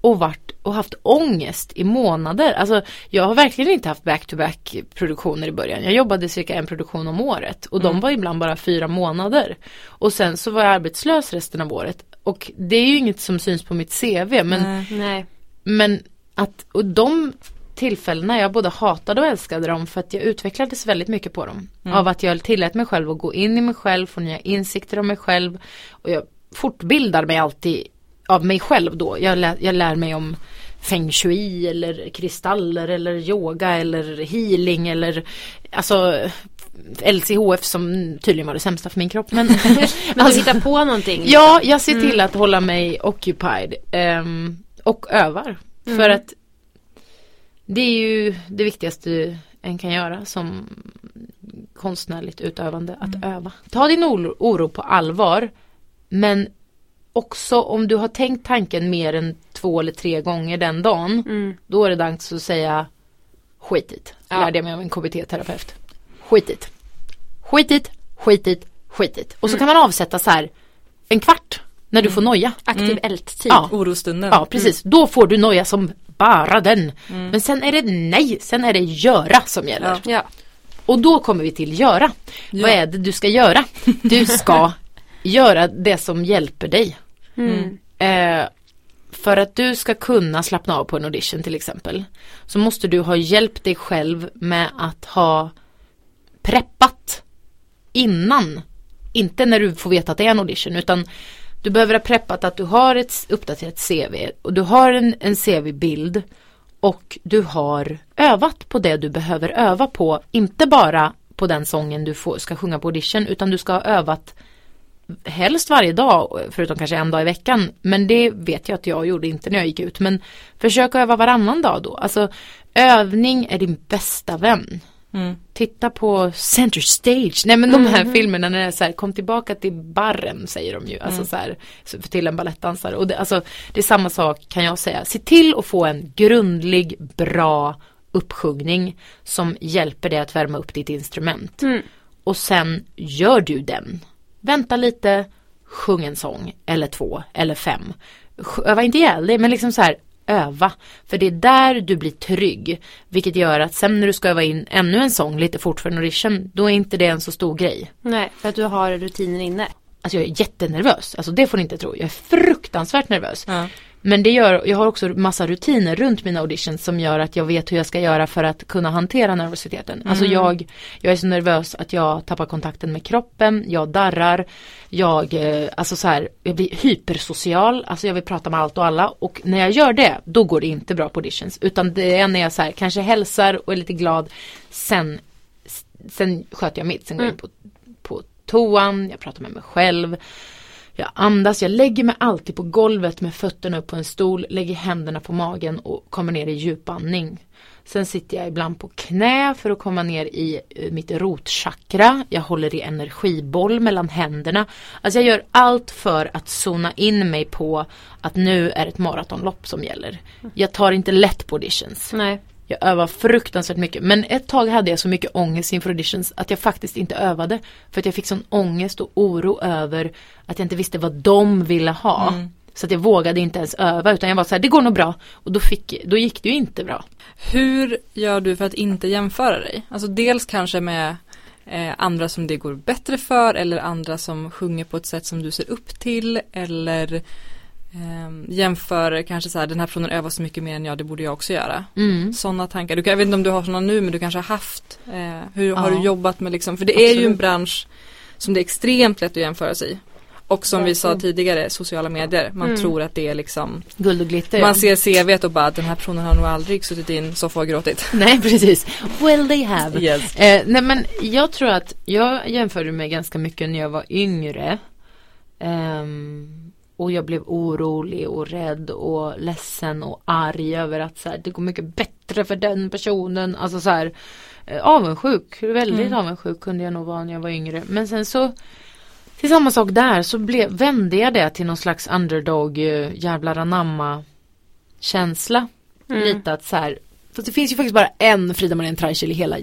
Och varit och haft ångest i månader. Alltså jag har verkligen inte haft back-to-back produktioner i början. Jag jobbade cirka en produktion om året. Och de var ibland bara fyra månader. Och sen så var jag arbetslös resten av året. Och det är ju inget som syns på mitt CV. Men Nej. Nej. men att, och de tillfällena, jag både hatade och älskade dem för att jag utvecklades väldigt mycket på dem. Av att jag tillät mig själv att gå in i mig själv, få nya insikter om mig själv. Och jag fortbildar mig alltid av mig själv då. Jag, lär, jag lär mig om feng shui eller kristaller eller yoga eller healing eller alltså LCHF som tydligen var det sämsta för min kropp. Men, [laughs] Men alltså- du hittar på någonting. Ja, jag ser till att hålla mig occupied ehm, och övar. För att det är ju det viktigaste en kan göra som konstnärligt utövande, att öva. Ta din oro, på allvar, men också om du har tänkt tanken mer än två eller tre gånger den dagen, Mm. då är det dags att säga skitigt. Ja. Lärde jag mig av en KBT-terapeut. Skitigt. Skitigt, skitigt, skitigt. Och så kan man avsätta så här en kvart när du får noja. Aktiv älttid. Ja. Orostunden. Ja, precis. Då får du noja som bara den. Men sen är det nej, sen är det göra som gäller. Ja. Och då kommer vi till göra. Ja. Vad är det du ska göra? Du ska [laughs] göra det som hjälper dig. Mm. Eh, för att du ska kunna slappna av på en audition till exempel. Så måste du ha hjälpt dig själv med att ha preppat innan. Inte när du får veta att det är en audition utan du behöver ha preppat att du har ett uppdaterat CV och du har en, en CV-bild och du har övat på det du behöver öva på. Inte bara på den sången du får, ska sjunga på audition utan du ska ha övat helst varje dag, förutom kanske en dag i veckan. Men det vet jag att jag gjorde inte när jag gick ut. Men försök att öva varannan dag då. Alltså övning är din bästa vän. Mm. Titta på Center Stage. Nej men de här filmerna när det är så här, kom tillbaka till barren säger de ju. Alltså så här, till en balettdansare. Och det, alltså, det är samma sak kan jag säga. Se till att få en grundlig, bra uppsjungning som hjälper dig att värma upp ditt instrument. Mm. Och sen gör du den. Vänta lite, sjung en sång eller två eller fem. Öva inte ihjäl dig men liksom så här öva. För det är där du blir trygg. Vilket gör att sen när du ska öva in ännu en sång lite fort för en audition. Då är inte det en så stor grej. Nej, för att du har rutinen inne. Alltså jag är jättenervös. Alltså det får ni inte tro. Jag är fruktansvärt nervös. Ja. Men det gör, jag har också massa rutiner runt mina auditions som gör att jag vet hur jag ska göra för att kunna hantera nervositeten. Alltså jag, jag är så nervös att jag tappar kontakten med kroppen, jag darrar, jag, eh, alltså så här, jag blir hypersocial, alltså jag vill prata med allt och alla och när jag gör det, då går det inte bra på auditions. Utan det är när jag så här, kanske hälsar och är lite glad, sen, sen sköter jag mitt, sen går jag in på, på toan, jag pratar med mig själv. Jag andas, jag lägger mig alltid på golvet med fötterna upp på en stol, lägger händerna på magen och kommer ner i djupandning. Sen sitter jag ibland på knä för att komma ner i eh, mitt rotchakra. Jag håller i energiboll mellan händerna. Alltså jag gör allt för att zona in mig på att nu är ett maratonlopp som gäller. Jag tar inte lätt på auditions. Nej. Jag övar fruktansvärt mycket. Men ett tag hade jag så mycket ångest inför auditions att jag faktiskt inte övade. För att jag fick sån ångest och oro över att jag inte visste vad de ville ha. Så att jag vågade inte ens öva utan jag var så här, det går nog bra. Och då, fick, då gick det ju inte bra. Hur gör du för att inte jämföra dig? Alltså dels kanske med eh, andra som det går bättre för eller andra som sjunger på ett sätt som du ser upp till eller eh, jämför kanske så här den här personen övar så mycket mer än jag, det borde jag också göra. Mm. Sådana tankar. Du, jag vet inte om du har sådana nu men du kanske har haft. Eh, hur har Ja. du jobbat med liksom, för det är ju en Absolut. bransch som det är extremt lätt att jämföra sig i. Och som vi sa Verkligen. tidigare, sociala medier. Man Mm. tror att det är liksom, Guld och glitter. man ser CVt och bara den här personen har nog aldrig suttit i en soffa och gråtit. [laughs] Nej precis. Well they have. Yes. Eh, nej men jag tror att jag jämförde mig ganska mycket när jag var yngre. Ehm, och jag blev orolig och rädd och ledsen och arg över att så här, det går mycket bättre för den personen. Alltså så här eh, avundsjuk. Väldigt Mm. avundsjuk kunde jag nog vara när jag var yngre. Men sen så till samma sak där så blev, vände jag det till någon slags underdog eh, jävlar anamma känsla. Mm. Lite att så här, fast det finns ju faktiskt bara en Frida Marlene Treichel i hela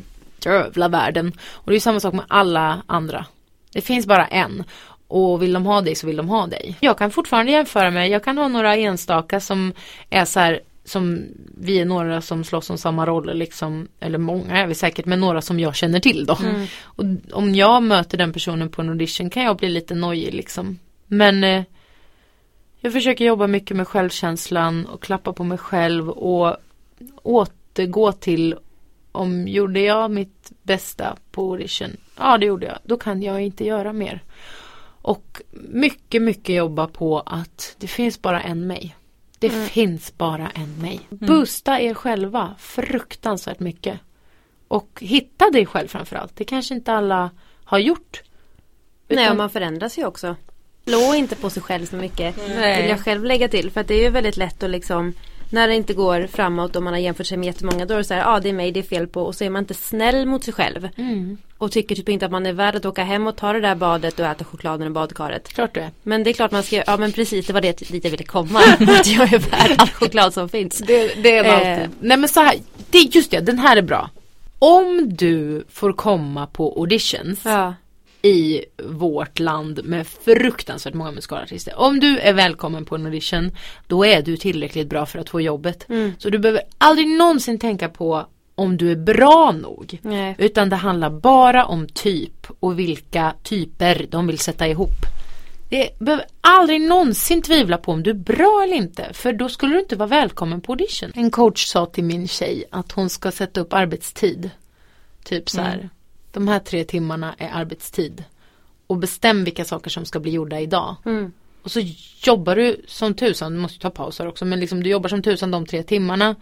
jävla världen. Och det är ju samma sak med alla andra. Det finns bara en. Och vill de ha dig så vill de ha dig. Jag kan fortfarande jämföra mig. Jag kan ha några enstaka som är så här som vi är några som slåss om samma roller liksom. Eller många är vi säkert men några som jag känner till då. Mm. Och om jag möter den personen på en audition kan jag bli lite nojig liksom. Men eh, jag försöker jobba mycket med självkänslan och klappa på mig själv och återgå till om gjorde jag mitt bästa på audition? Ja det gjorde jag. Då kan jag inte göra mer. Och mycket, mycket jobba på att det finns bara en mig. Det Mm. finns bara en mig. Boosta er själva fruktansvärt mycket. Och hitta dig själv framförallt. Det kanske inte alla har gjort. Nej, Utan- och man förändras ju också. Slå inte på sig själv så mycket. Nej. Vill jag själv lägga till. För att det är ju väldigt lätt att liksom när det inte går framåt och man har jämfört sig med jättemånga då är det så här, ja ah, det är mig det är fel på och så är man inte snäll mot sig själv. Mm, Och tycker typ inte att man är värd att åka hem och ta det där badet och äta chokladen i badkaret. klart det. Men det är klart man ska, ja men precis det var det dit jag ville komma. [laughs] att jag är värd all choklad som finns. Det, det är Eh. alltid. Nej men så här, det, just det, den här är bra. Om du får komma på auditions Ja. I vårt land med fruktansvärt många musikalartister. Om du är välkommen på en audition, då är du tillräckligt bra för att få jobbet. Mm. Så du behöver aldrig någonsin tänka på om du är bra nog. Nej. Utan det handlar bara om typ och vilka typer de vill sätta ihop. Det behöver aldrig någonsin tvivla på om du är bra eller inte. För då skulle du inte vara välkommen på audition. En coach sa till min tjej att hon ska sätta upp arbetstid. Typ så här. De här tre timmarna är arbetstid. Och bestäm vilka saker som ska bli gjorda idag. Mm. Och så jobbar du som tusan, du måste ta pauser också, men liksom du jobbar som tusan de tre timmarna.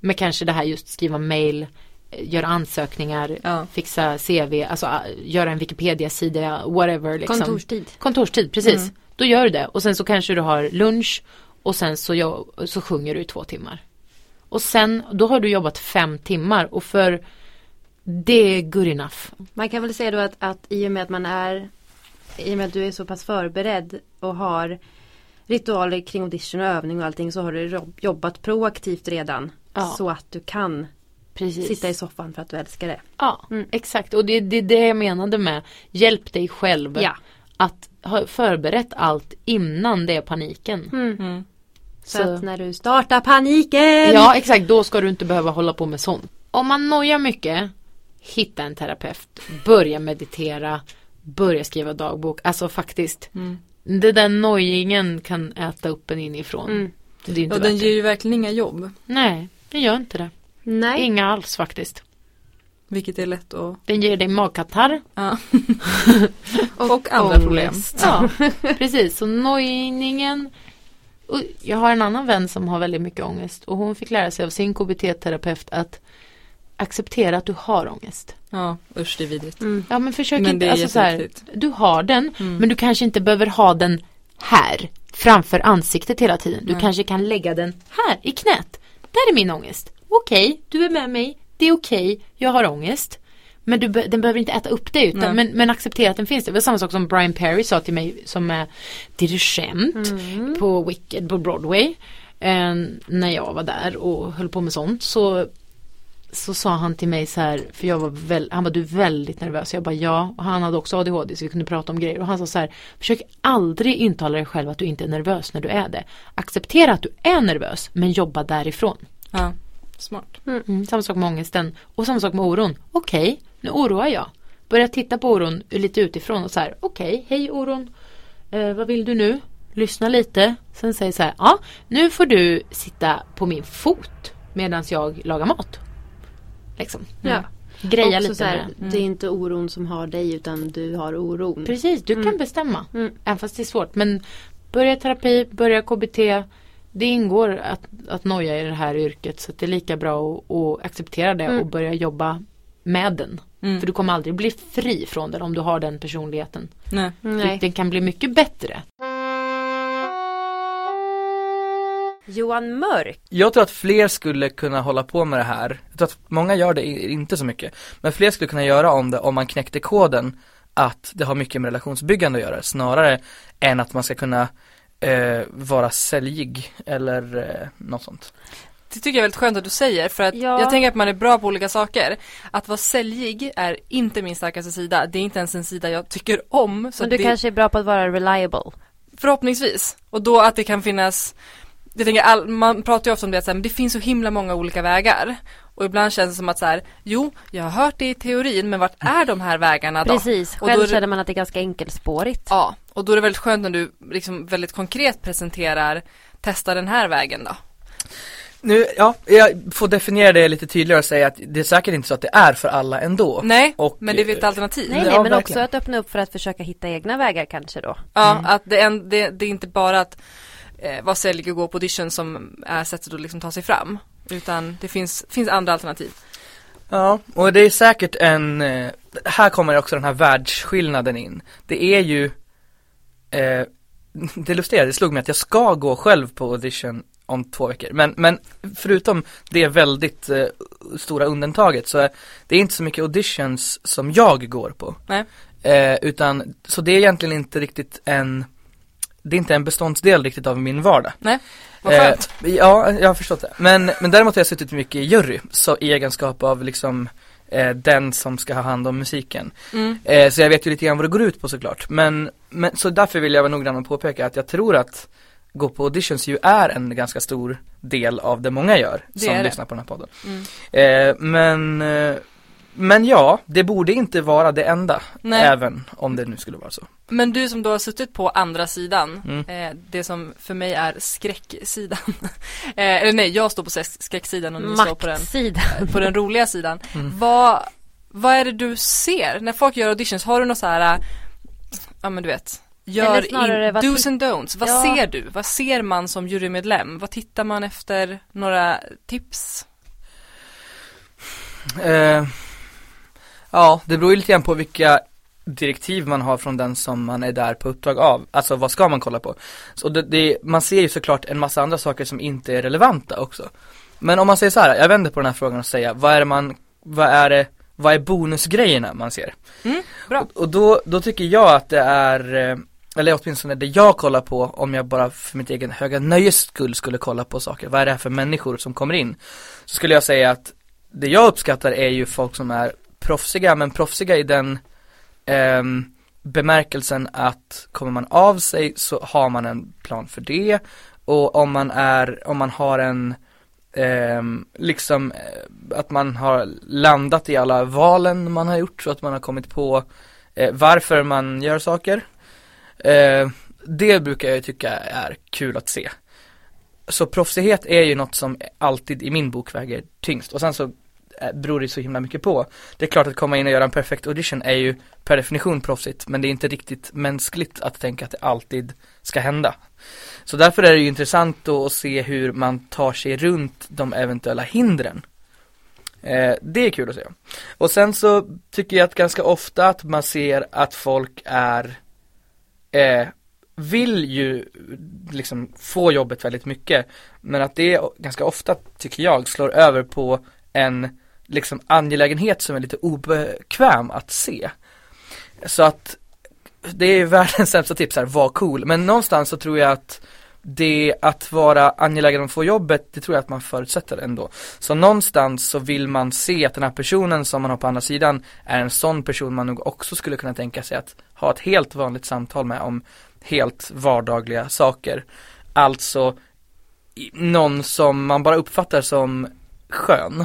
Med kanske det här just skriva mail, eh, göra ansökningar, Ja. fixa CV, alltså äh, göra en Wikipedia-sida, whatever. Liksom. Kontorstid. Kontorstid, precis. Då gör du det och sen så kanske du har lunch och sen så, så sjunger du i två timmar. Och sen, då har du jobbat fem timmar och för det är good enough. Man kan väl säga då att, att i och med att man är i och med att du är så pass förberedd och har ritualer kring audition och övning och allting så har du jobb- jobbat proaktivt redan. Ja. Så att du kan Precis. sitta i soffan för att du älskar det. Ja, Mm. exakt. Och det är det, det jag menade med hjälp dig själv. Ja. Att ha förberett allt innan det är paniken. Mm. Så, Så- att när du startar paniken. Ja, exakt. Då ska du inte behöva hålla på med sånt. Om man nojar mycket, hitta en terapeut. Börja meditera. Börja skriva dagbok. Alltså faktiskt. Mm. Det där nojingen kan äta upp en inifrån. Mm. Det är inte Och den ger ju verkligen inga jobb. Nej, det gör inte det. Nej. Inga alls faktiskt. Vilket är lätt att... Den ger dig magkatarr. Ja. [laughs] och, andra problem. Ja, [laughs] precis. Så nojningen. Och jag har en annan vän som har väldigt mycket ångest och hon fick lära sig av sin KBT-terapeut att acceptera att du har ångest. Ja, usch det är vidrigt. Mm. Ja men försök Men inte, alltså så här, du har den Mm. men du kanske inte behöver ha den här framför ansiktet hela tiden. Du Nej. kanske kan lägga den här i knät. Där är min ångest. okej, du är med mig, det är okej, jag har ångest. Men du, be- den behöver inte äta upp det utan, men, men acceptera att den finns. Det var samma sak som Brian Perry sa till mig som är dirigent på Wicked på Broadway. Eh, när jag var där och höll på med sånt så så sa han till mig så här, för jag var väl, han var du är väldigt nervös. Jag bara ja, och han hade också ADHD så vi kunde prata om grejer. Och han sa så här, försök aldrig intala dig själv att du inte är nervös när du är det. Acceptera att du är nervös, men jobba därifrån. Ja, smart. Mm, samma sak med ångesten. Och samma sak med oron. Okej, nu oroar jag. Börja titta på oron lite utifrån och så här, okej, hej oron. Eh, vad vill du nu? Lyssna lite. Sen säger så här, ja, nu får du sitta på min fot medan jag lagar mat. Liksom. Ja. Greja Också lite här, med det. Det är inte oron som har dig utan du har oron. Precis, du kan bestämma. Mm. Även fast det är svårt. Men börja terapi, börja KBT. Det ingår att, att noja i det här yrket. Så det är lika bra att, att acceptera det Mm. och börja jobba med den. Mm. För du kommer aldrig bli fri från den om du har den personligheten. Nej. Nej. Den kan bli mycket bättre. Johan Mörk. Jag tror att fler skulle kunna hålla på med det här. Jag tror att många gör det inte så mycket. Men fler skulle kunna göra om det om man knäckte koden att det har mycket med relationsbyggande att göra. Snarare än att man ska kunna eh, vara säljig eller eh, något sånt. Det tycker jag är väldigt skönt att du säger för att Ja. jag tänker att man är bra på olika saker. Att vara säljig är inte min starkaste sida. Det är inte ens en sida jag tycker om. Så Men du det, kanske är bra på att vara reliable. Förhoppningsvis. Och då att det kan finnas jag tänker, all, man pratar ju ofta om det att här, men det finns så himla många olika vägar. Och ibland känns det som att så här, jo, jag har hört det i teorin, men vart är de här vägarna då? Precis, Och då själv är det- känner man att det är ganska enkelspårigt. Ja, och då är det väldigt skönt när du liksom väldigt konkret presenterar, testa den här vägen då. Nu, ja, jag får definiera det lite tydligare och säga att det är säkert inte så att det är för alla ändå. Nej, Och, men det är väl ett alternativ. Nej, Ja, nej, men verkligen. också att öppna upp för att försöka hitta egna vägar kanske då. Ja, att det är, en, det, det är inte bara att eh, vara säljig och gå på audition som är sättet att liksom ta sig fram. Utan det finns, finns andra alternativ. Ja, och det är säkert en, eh, här kommer också den här världsskillnaden in. Det är ju, eh, [laughs] det lustiga, det slog mig att jag ska gå själv på audition om två veckor. Men, men förutom det väldigt eh, stora undantaget så är det är inte så mycket auditions som jag går på. Nej. Eh, utan, så det är egentligen inte riktigt en, det är inte en beståndsdel riktigt av min vardag. Nej, vad skönt. Eh, ja, jag har förstått det. Men, men däremot har jag suttit mycket i jury, så i egenskap av liksom eh, den som ska ha hand om musiken. Mm. Eh, så jag vet ju lite grann vad det går ut på såklart. Men, men så därför vill jag vara noggrann och påpeka att jag tror att gå på auditions ju är en ganska stor del av det många gör Det som lyssnar på den här podden. Mm. Eh, men, eh, men ja, det borde inte vara det enda, Nej. även om det nu skulle vara så. Men du som då har suttit på andra sidan, Mm. eh, det som för mig är skräcksidan. [laughs] eh, eller nej, jag står på skräck- skräcksidan och ni står på den, [laughs] på den roliga sidan. Mm. Vad, vad är det du ser när folk gör auditions? Har du något så här, äh, ja men du vet, gör in, do's and don'ts. Vad Ja. ser du? Vad ser man som jurymedlem? Vad tittar man efter? Några tips? Eh, ja, det beror ju lite grann på vilka direktiv man har från den som man är där på uppdrag av. Alltså vad ska man kolla på? Så det, det, man ser ju såklart en massa andra saker som inte är relevanta också. Men om man säger så här, jag vänder på den här frågan och säger, vad är det man, vad är det, vad är bonusgrejerna man ser? Mm, bra. Och, och då, då tycker jag att det är, eh, eller åtminstone det jag kollar på om jag bara för mitt egen höga nöjes skull skulle kolla på saker, vad är det här för människor som kommer in? Så skulle jag säga att det jag uppskattar är ju folk som är proffsiga, men proffsiga i den ehm, bemärkelsen att kommer man av sig så har man en plan för det och om man är, om man har en eh, liksom eh, att man har landat i alla valen man har gjort så att man har kommit på eh, varför man gör saker. Eh, det brukar jag tycka är kul att se. Så proffsighet är ju något som alltid i min bok väger tyngst och sen så Eh, beror det så himla mycket på. Det är klart att komma in och göra en perfekt audition är ju per definition proffsigt men det är inte riktigt mänskligt att tänka att det alltid ska hända. Så därför är det ju intressant då att se hur man tar sig runt de eventuella hindren. Eh, det är kul att se. Och sen så tycker jag att ganska ofta att man ser att folk är eh, vill ju liksom få jobbet väldigt mycket men att det ganska ofta tycker jag slår över på en liksom angelägenhet som är lite obekväm att se. Så att det är världens [laughs] sämsta tips här, var cool. Men någonstans så tror jag att det att vara angelägen om att få jobbet, det tror jag att man förutsätter ändå. Så någonstans så vill man se att den här personen som man har på andra sidan är en sån person man nog också skulle kunna tänka sig att ha ett helt vanligt samtal med om helt vardagliga saker. Alltså någon som man bara uppfattar som skön.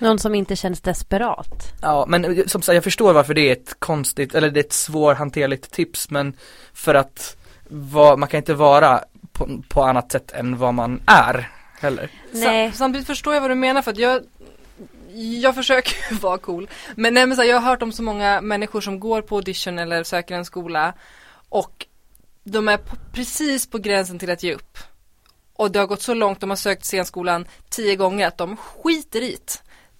Någon som inte känns desperat. Ja, men som sagt jag förstår varför det är ett konstigt, eller det är ett svårhanterligt tips men för att va, man kan inte vara på, på annat sätt än vad man är heller. Nej. Sam, samtidigt förstår jag vad du menar för att jag jag försöker [laughs] vara cool. Men, nej, men så här, jag har hört om så många människor som går på audition eller söker en skola och de är på, precis på gränsen till att ge upp. Och det har gått så långt, de har sökt scenskolan tio gånger att de skiter i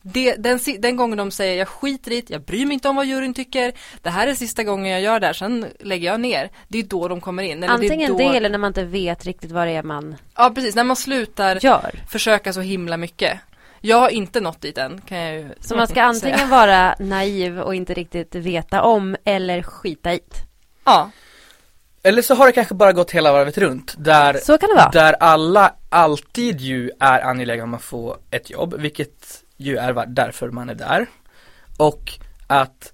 det. Den, den gången de säger jag skiter i det, jag bryr mig inte om vad juryn tycker, det här är sista gången jag gör det här, sen lägger jag ner. Det är då de kommer in. Eller Antingen det, är det då... eller när man inte vet riktigt vad det är man Ja precis, när man slutar gör. försöka så himla mycket. Jag har inte nått dit än kan jag ju Så man ska säga. antingen vara naiv och inte riktigt veta om eller skita i. Ja, Eller så har det kanske bara gått hela varvet runt där Så kan det vara. Där alla alltid ju är angelägna om att få ett jobb, vilket ju är därför man är där. Och att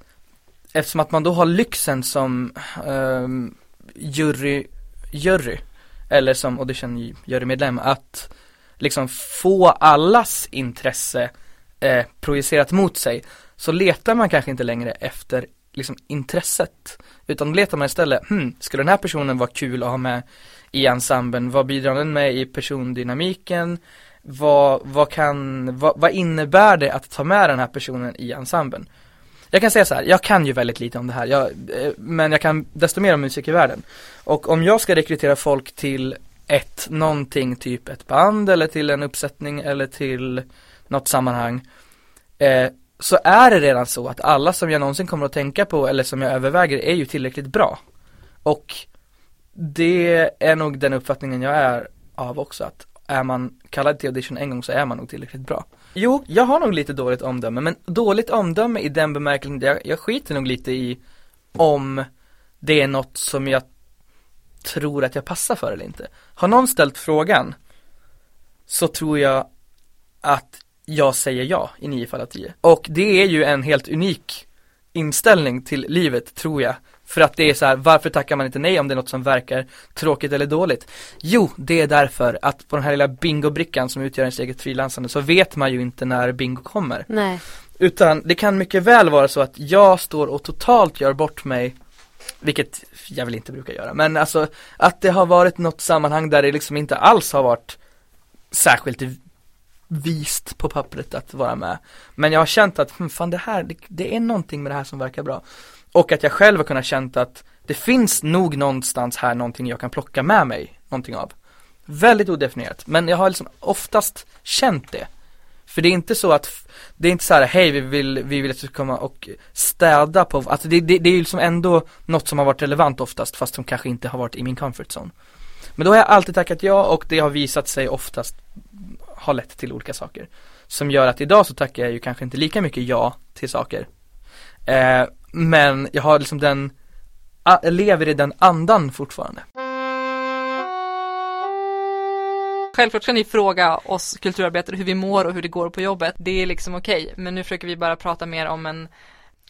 eftersom att man då har lyxen som um, jury, jury, eller som audition jurymedlem, att liksom få allas intresse eh, projicerat mot sig, så letar man kanske inte längre efter liksom intresset, utan då letar man istället, hmm, skulle den här personen vara kul att ha med i ensemblen, vad bidrar den med i persondynamiken, vad, vad kan, vad, vad innebär det att ta med den här personen i ensemblen? Jag kan säga så här, jag kan ju väldigt lite om det här, jag, eh, men jag kan desto mer om musik i världen. Och om jag ska rekrytera folk till ett, någonting, typ ett band eller till en uppsättning eller till något sammanhang eh, så är det redan så att alla som jag någonsin kommer att tänka på eller som jag överväger är ju tillräckligt bra. Och det är nog den uppfattningen jag är av också att är man kallad till audition en gång så är man nog tillräckligt bra. Jo, jag har nog lite dåligt omdöme men dåligt omdöme i den bemärkelsen, jag, jag skiter nog lite i om det är något som jag tror att jag passar för eller inte. Har någon ställt frågan så tror jag att jag säger ja i 9 fall av 10. Och det är ju en helt unik inställning till livet tror jag. För att det är så här, varför tackar man inte nej om det är något som verkar tråkigt eller dåligt? Jo, det är därför att på den här lilla bingobrickan som utgör ens eget frilansande så vet man ju inte när bingo kommer. Nej. Utan det kan mycket väl vara så att jag står och totalt gör bort mig vilket jag väl inte brukar göra, men alltså att det har varit något sammanhang där det liksom inte alls har varit särskilt vist på pappret att vara med. Men jag har känt att, hm, fan det här, det, det är någonting med det här som verkar bra. Och att jag själv har kunnat känt att det finns nog någonstans här någonting jag kan plocka med mig någonting av. Väldigt odefinierat, men jag har liksom oftast känt det. För det är inte så att, det är inte så här, hej vi vill, vi vill att du ska komma och städa på, alltså det, det, det är ju liksom ändå något som har varit relevant oftast fast som kanske inte har varit i min comfort zone. Men då har jag alltid tackat ja och det har visat sig oftast har lett till olika saker. Som gör att idag så tackar jag ju kanske inte lika mycket ja till saker. Eh, men jag har liksom den, jag lever i den andan fortfarande. Självklart ska ni fråga oss kulturarbetare hur vi mår och hur det går på jobbet. Det är liksom okej, men nu försöker vi bara prata mer om en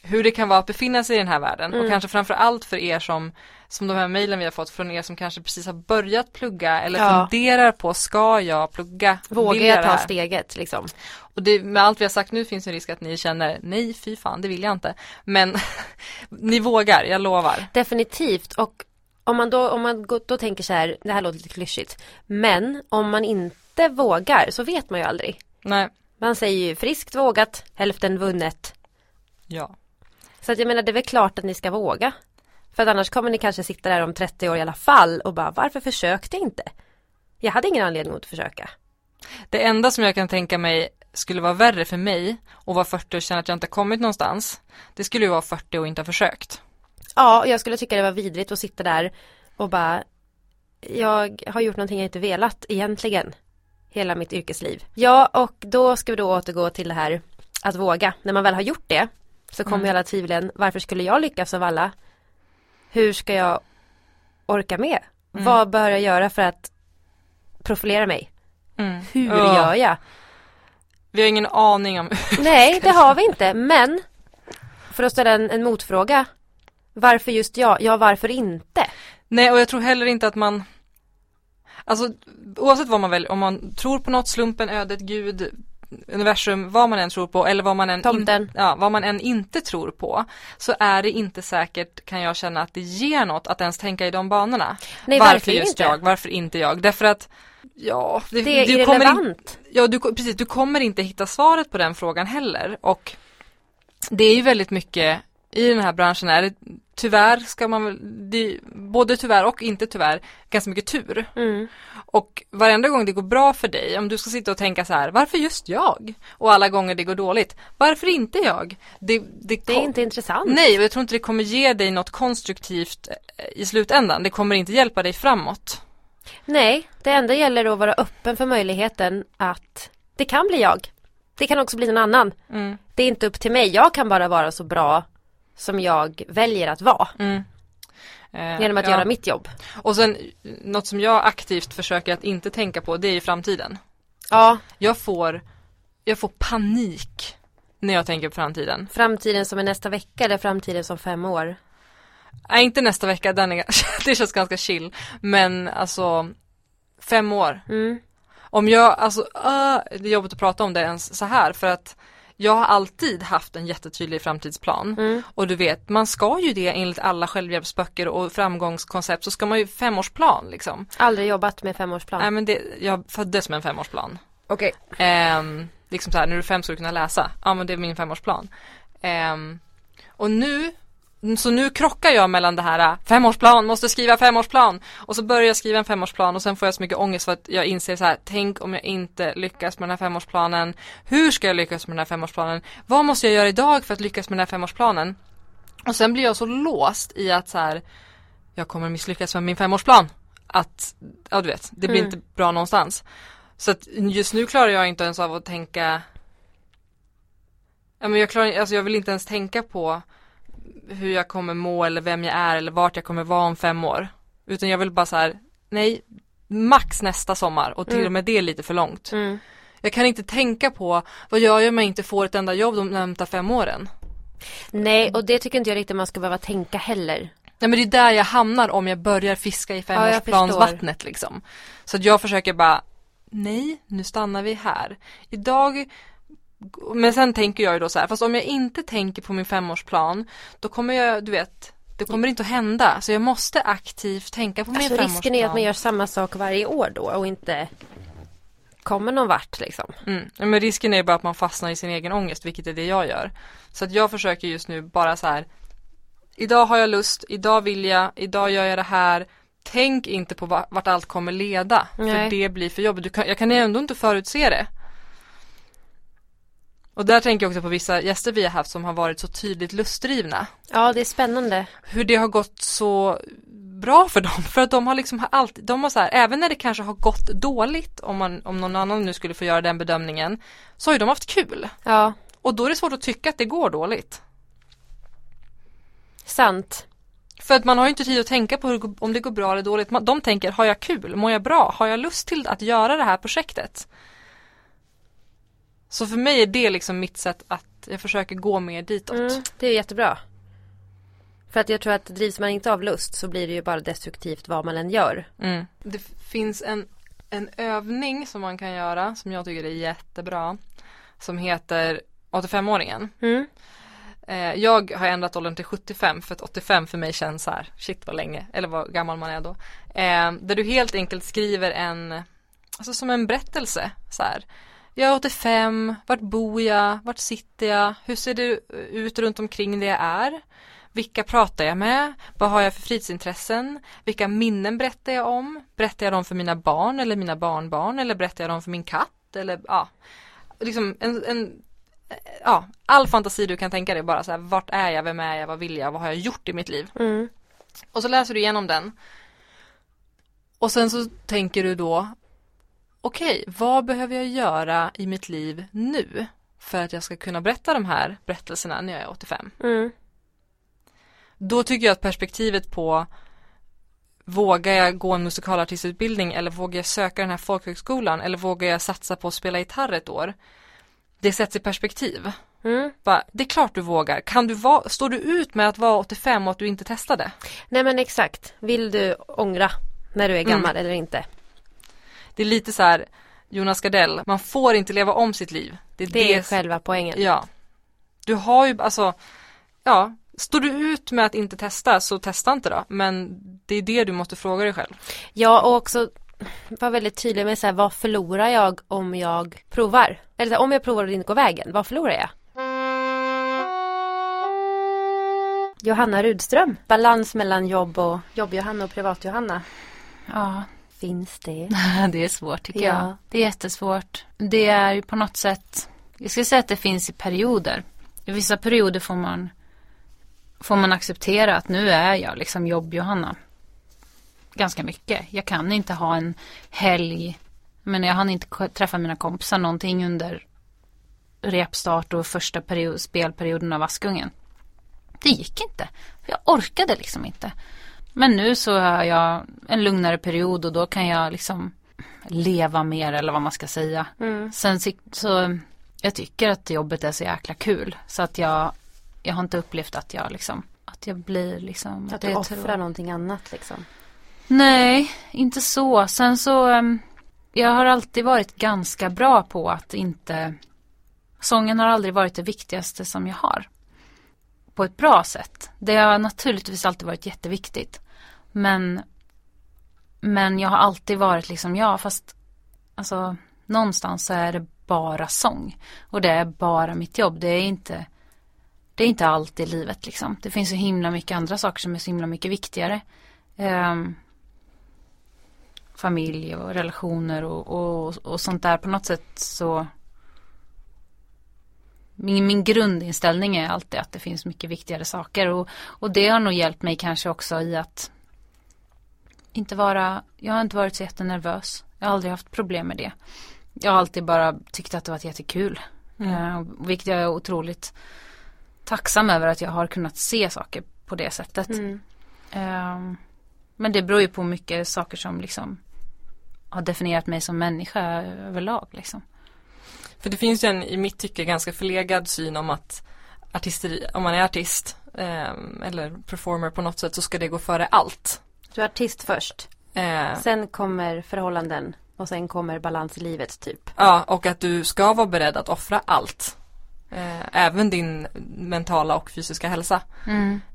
hur det kan vara att befinna sig i den här världen och kanske framför allt för er som som de här mejlen vi har fått från er som kanske precis har börjat plugga eller Ja. funderar på ska jag plugga? Vågar jag ta steget liksom? Och det, med allt vi har sagt nu finns en risk att ni känner nej fy fan det vill jag inte. Men [laughs] ni vågar, jag lovar. Definitivt och om man då, om man då tänker så här, det här låter lite klyschigt. Men om man inte vågar så vet man ju aldrig. Nej, Man säger ju friskt vågat, hälften vunnet. ja. Så att jag menar det är väl klart att ni ska våga. För att annars kommer ni kanske sitta där om 30 år i alla fall och bara varför försökte jag inte? Jag hade ingen anledning att försöka. Det enda som jag kan tänka mig skulle vara värre för mig och vara 40 och känna att jag inte kommit någonstans. Det skulle ju vara 40 och inte ha försökt. Ja, jag skulle tycka det var vidrigt att sitta där och bara jag har gjort någonting jag inte velat egentligen. Hela mitt yrkesliv. Ja, och då ska vi då återgå till det här att våga. När man väl har gjort det så kommer Mm. alla tvivlen. Varför skulle jag lyckas av alla? Hur ska jag orka med? Mm. Vad bör jag göra för att profilera mig? Mm. Hur Ja. gör jag? Vi har ingen aning om Nej, det har vi inte. Men för att ställa en, en motfråga. Varför just jag? Ja, varför inte? Nej och jag tror heller inte att man Alltså oavsett vad man väljer, om man tror på något, slumpen, ödet, gud, universum, vad man än tror på eller vad man än, Tomten. ja, vad man än inte tror på Så är det inte säkert, kan jag känna, att det ger något att ens tänka i de banorna Nej, Varför just inte. jag, varför inte jag? Därför att Ja, det, Det är du kommer in. Ja, du, precis, du kommer inte hitta svaret på den frågan heller och det är ju väldigt mycket i den här branschen är det tyvärr ska man väl, både tyvärr och inte tyvärr, ganska mycket tur. Mm. Och varenda gång det går bra för dig, om du ska sitta och tänka så här, varför just jag? Och alla gånger det går dåligt, varför inte jag? Det, det, Det är inte intressant. Nej, och jag tror inte det kommer ge dig något konstruktivt eh, i slutändan. Det kommer inte hjälpa dig framåt. Nej, det enda gäller att vara öppen för möjligheten att det kan bli jag. Det kan också bli någon annan. Mm. Det är inte upp till mig. Jag kan bara vara så bra som jag väljer att vara. Mm. Eh, Genom att ja. göra mitt jobb. Och sen något som jag aktivt försöker att inte tänka på det är ju framtiden. Ja, Jag får, jag får panik när jag tänker på framtiden. framtiden som är nästa vecka eller framtiden som fem år. Nej inte nästa vecka, den är, [laughs] det känns ganska chill. Men alltså fem år. Mm. Om jag, alltså, uh, det är jobbigt att prata om det ens så här för att jag har alltid haft en jättetydlig framtidsplan. Mm. Och du vet, man ska ju det enligt alla självhjälpsböcker och framgångskoncept så ska man ju femårsplan liksom. Aldrig jobbat med femårsplan. Nej men det, jag föddes med en femårsplan. Okej. Ehm, liksom så här, när du är fem ska du kunna läsa. Ja men det är min femårsplan. Ehm, och nu, så nu krockar jag mellan det här, äh, femårsplan, måste skriva femårsplan. Och så börjar jag skriva en femårsplan och sen får jag så mycket ångest för att jag inser så här, tänk om jag inte lyckas med den här femårsplanen. Hur ska jag lyckas med den här femårsplanen? Vad måste jag göra idag för att lyckas med den här femårsplanen? Och sen blir jag så låst i att så här, jag kommer misslyckas med min femårsplan. Att, ja du vet, det blir Mm. inte bra någonstans. Så att just nu klarar jag inte ens av att tänka Ja men jag klarar alltså jag vill inte ens tänka på hur jag kommer må eller vem jag är eller vart jag kommer vara om fem år. Utan jag vill bara så här, nej, max nästa sommar och till Mm. och med det är lite för långt. Mm. Jag kan inte tänka på vad gör jag om jag inte får ett enda jobb de närmsta fem åren. Nej, och det tycker inte jag riktigt man ska behöva tänka heller. Nej men det är där jag hamnar om jag börjar fiska i femårsplansvattnet liksom. Så att jag försöker bara, nej, nu stannar vi här. Idag, men sen tänker jag ju då så här, fast om jag inte tänker på min femårsplan, då kommer jag, du vet, det kommer inte att hända. Så jag måste aktivt tänka på min Alltså femårsplan. risken är att man gör samma sak varje år då och inte kommer någon vart liksom. Mm. Men risken är bara att man fastnar i sin egen ångest, vilket är det jag gör. Så att jag försöker just nu bara så här. Idag har jag lust, idag vill jag, idag gör jag det här. Tänk inte på va- vart allt kommer leda, Nej. för det blir för jobbigt. Kan, jag kan ändå inte förutse det. Och där tänker jag också på vissa gäster vi har haft som har varit så tydligt lustdrivna. Ja, det är spännande. Hur det har gått så bra för dem. För att de har liksom alltid, de har så här, även när det kanske har gått dåligt, om, man, om någon annan nu skulle få göra den bedömningen, så har ju de haft kul. Ja, Och då är det svårt att tycka att det går dåligt. sant. För att man har ju inte tid att tänka på hur, om det går bra eller dåligt. De tänker, har jag kul? Mår jag bra? Har jag lust till att göra det här projektet? Så för mig är det liksom mitt sätt att jag försöker gå mer ditåt. Mm, det är jättebra. För att jag tror att drivs man inte av lust så blir det ju bara destruktivt vad man än gör. Mm. Det finns en, en övning som man kan göra som jag tycker är jättebra. Som heter 85-åringen. Mm. Eh, jag har ändrat åldern till 75 för att 85 för mig känns så här, shit vad länge, eller vad gammal man är då. Eh, där du helt enkelt skriver en, alltså som en berättelse så här. Jag är 85, vart bor jag, vart sitter jag, hur ser det ut runt omkring det jag är? Vilka pratar jag med? Vad har jag för fritidsintressen? Vilka minnen berättar jag om? Berättar jag dem för mina barn eller mina barnbarn eller berättar jag dem för min katt? Eller ja, liksom en, en ja, all fantasi du kan tänka dig bara så här, vart är jag, vem är jag, vad vill jag, vad har jag gjort i mitt liv? Mm. Och så läser du igenom den. Och sen så tänker du då, okej, vad behöver jag göra i mitt liv nu för att jag ska kunna berätta de här berättelserna när jag är 85? Mm. Då tycker jag att perspektivet på Vågar jag gå en musikalartistutbildning eller vågar jag söka den här folkhögskolan eller vågar jag satsa på att spela gitarr ett år? Det sätts i perspektiv. Mm. Bara, det är klart du vågar. Kan du vara, står du ut med att vara 85 och att du inte testade? Nej men exakt. Vill du ångra när du är gammal Mm. eller inte? Det är lite så här Jonas Gardell, man får inte leva om sitt liv. Det är Det är själva poängen. Ja. Du har ju, alltså, ja, står du ut med att inte testa så testa inte då. Men det är det du måste fråga dig själv. Ja och också vara väldigt tydlig med så här, vad förlorar jag om jag provar? Eller så här, om jag provar och det inte går vägen, vad förlorar jag? Johanna Rudström, balans mellan jobb och jobb-Johanna och privat-Johanna. Ja, Finns det? [laughs] det är svårt tycker Ja. jag. Det är jättesvårt. Det är ju på något sätt, jag skulle säga att det finns i perioder. I vissa perioder får man, får man acceptera att nu är jag liksom jobb-Johanna. Ganska mycket. Jag kan inte ha en helg, men jag hann inte träffa mina kompisar någonting under repstart och första period, spelperioden av Askungen. Det gick inte. Jag orkade liksom inte. Men nu så har jag en lugnare period och då kan jag liksom leva mer eller vad man ska säga. Mm. Sen så, jag tycker att jobbet är så jäkla kul så att jag, jag har inte upplevt att jag liksom, att jag blir liksom. Att du offrar tro- någonting annat liksom. Nej, inte så. Sen så, em, jag har alltid varit ganska bra på att inte, sången har aldrig varit det viktigaste som jag har. På ett bra sätt. Det har naturligtvis alltid varit jätteviktigt. Men, men jag har alltid varit liksom, ja fast, alltså någonstans så är det bara sång. Och det är bara mitt jobb. Det är inte, det är inte allt i livet liksom. Det finns så himla mycket andra saker som är så himla mycket viktigare. Um, familj och relationer och, och, och sånt där på något sätt så min, min grundinställning är alltid att det finns mycket viktigare saker och, och det har nog hjälpt mig kanske också i att inte vara, jag har inte varit så jättenervös. Jag har aldrig haft problem med det. Jag har alltid bara tyckt att det varit jättekul. Eh, vilket jag är otroligt tacksam över att jag har kunnat se saker på det sättet. Mm. Ehm, men det beror ju på mycket saker som liksom har definierat mig som människa överlag liksom. För det finns ju en, i mitt tycke, ganska förlegad syn om att artisteri, om man är artist eh, eller performer på något sätt så ska det gå före allt. Du är artist först. Eh, Sen kommer förhållanden och sen kommer balans i livet typ. ja, och att du ska vara beredd att offra allt. Eh, även din mentala och fysiska hälsa.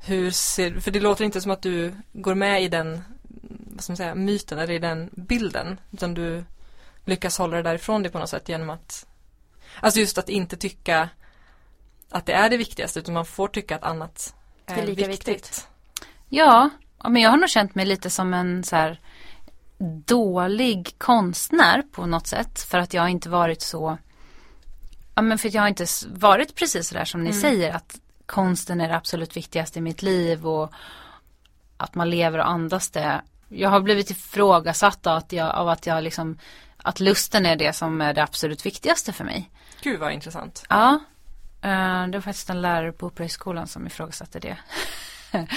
Hur ser, för det låter inte som att du går med i den, vad ska man säga, myten eller i den bilden. Utan du lyckas hålla det därifrån dig på något sätt genom att, alltså just att inte tycka att det är det viktigaste utan man får tycka att annat är, Det är lika viktigt. viktigt. Ja, ja, men jag har nog känt mig lite som en så här dålig konstnär på något sätt. För att jag inte varit så Ja men för att jag har inte varit precis så där som ni säger att konsten är det absolut viktigaste i mitt liv och att man lever och andas det. Jag har blivit ifrågasatt av att jag, av att jag liksom att lusten är det som är det absolut viktigaste för mig. Gud vad intressant. Ja, eh, det var faktiskt en lärare på Operahögskolan som ifrågasatte det. [laughs]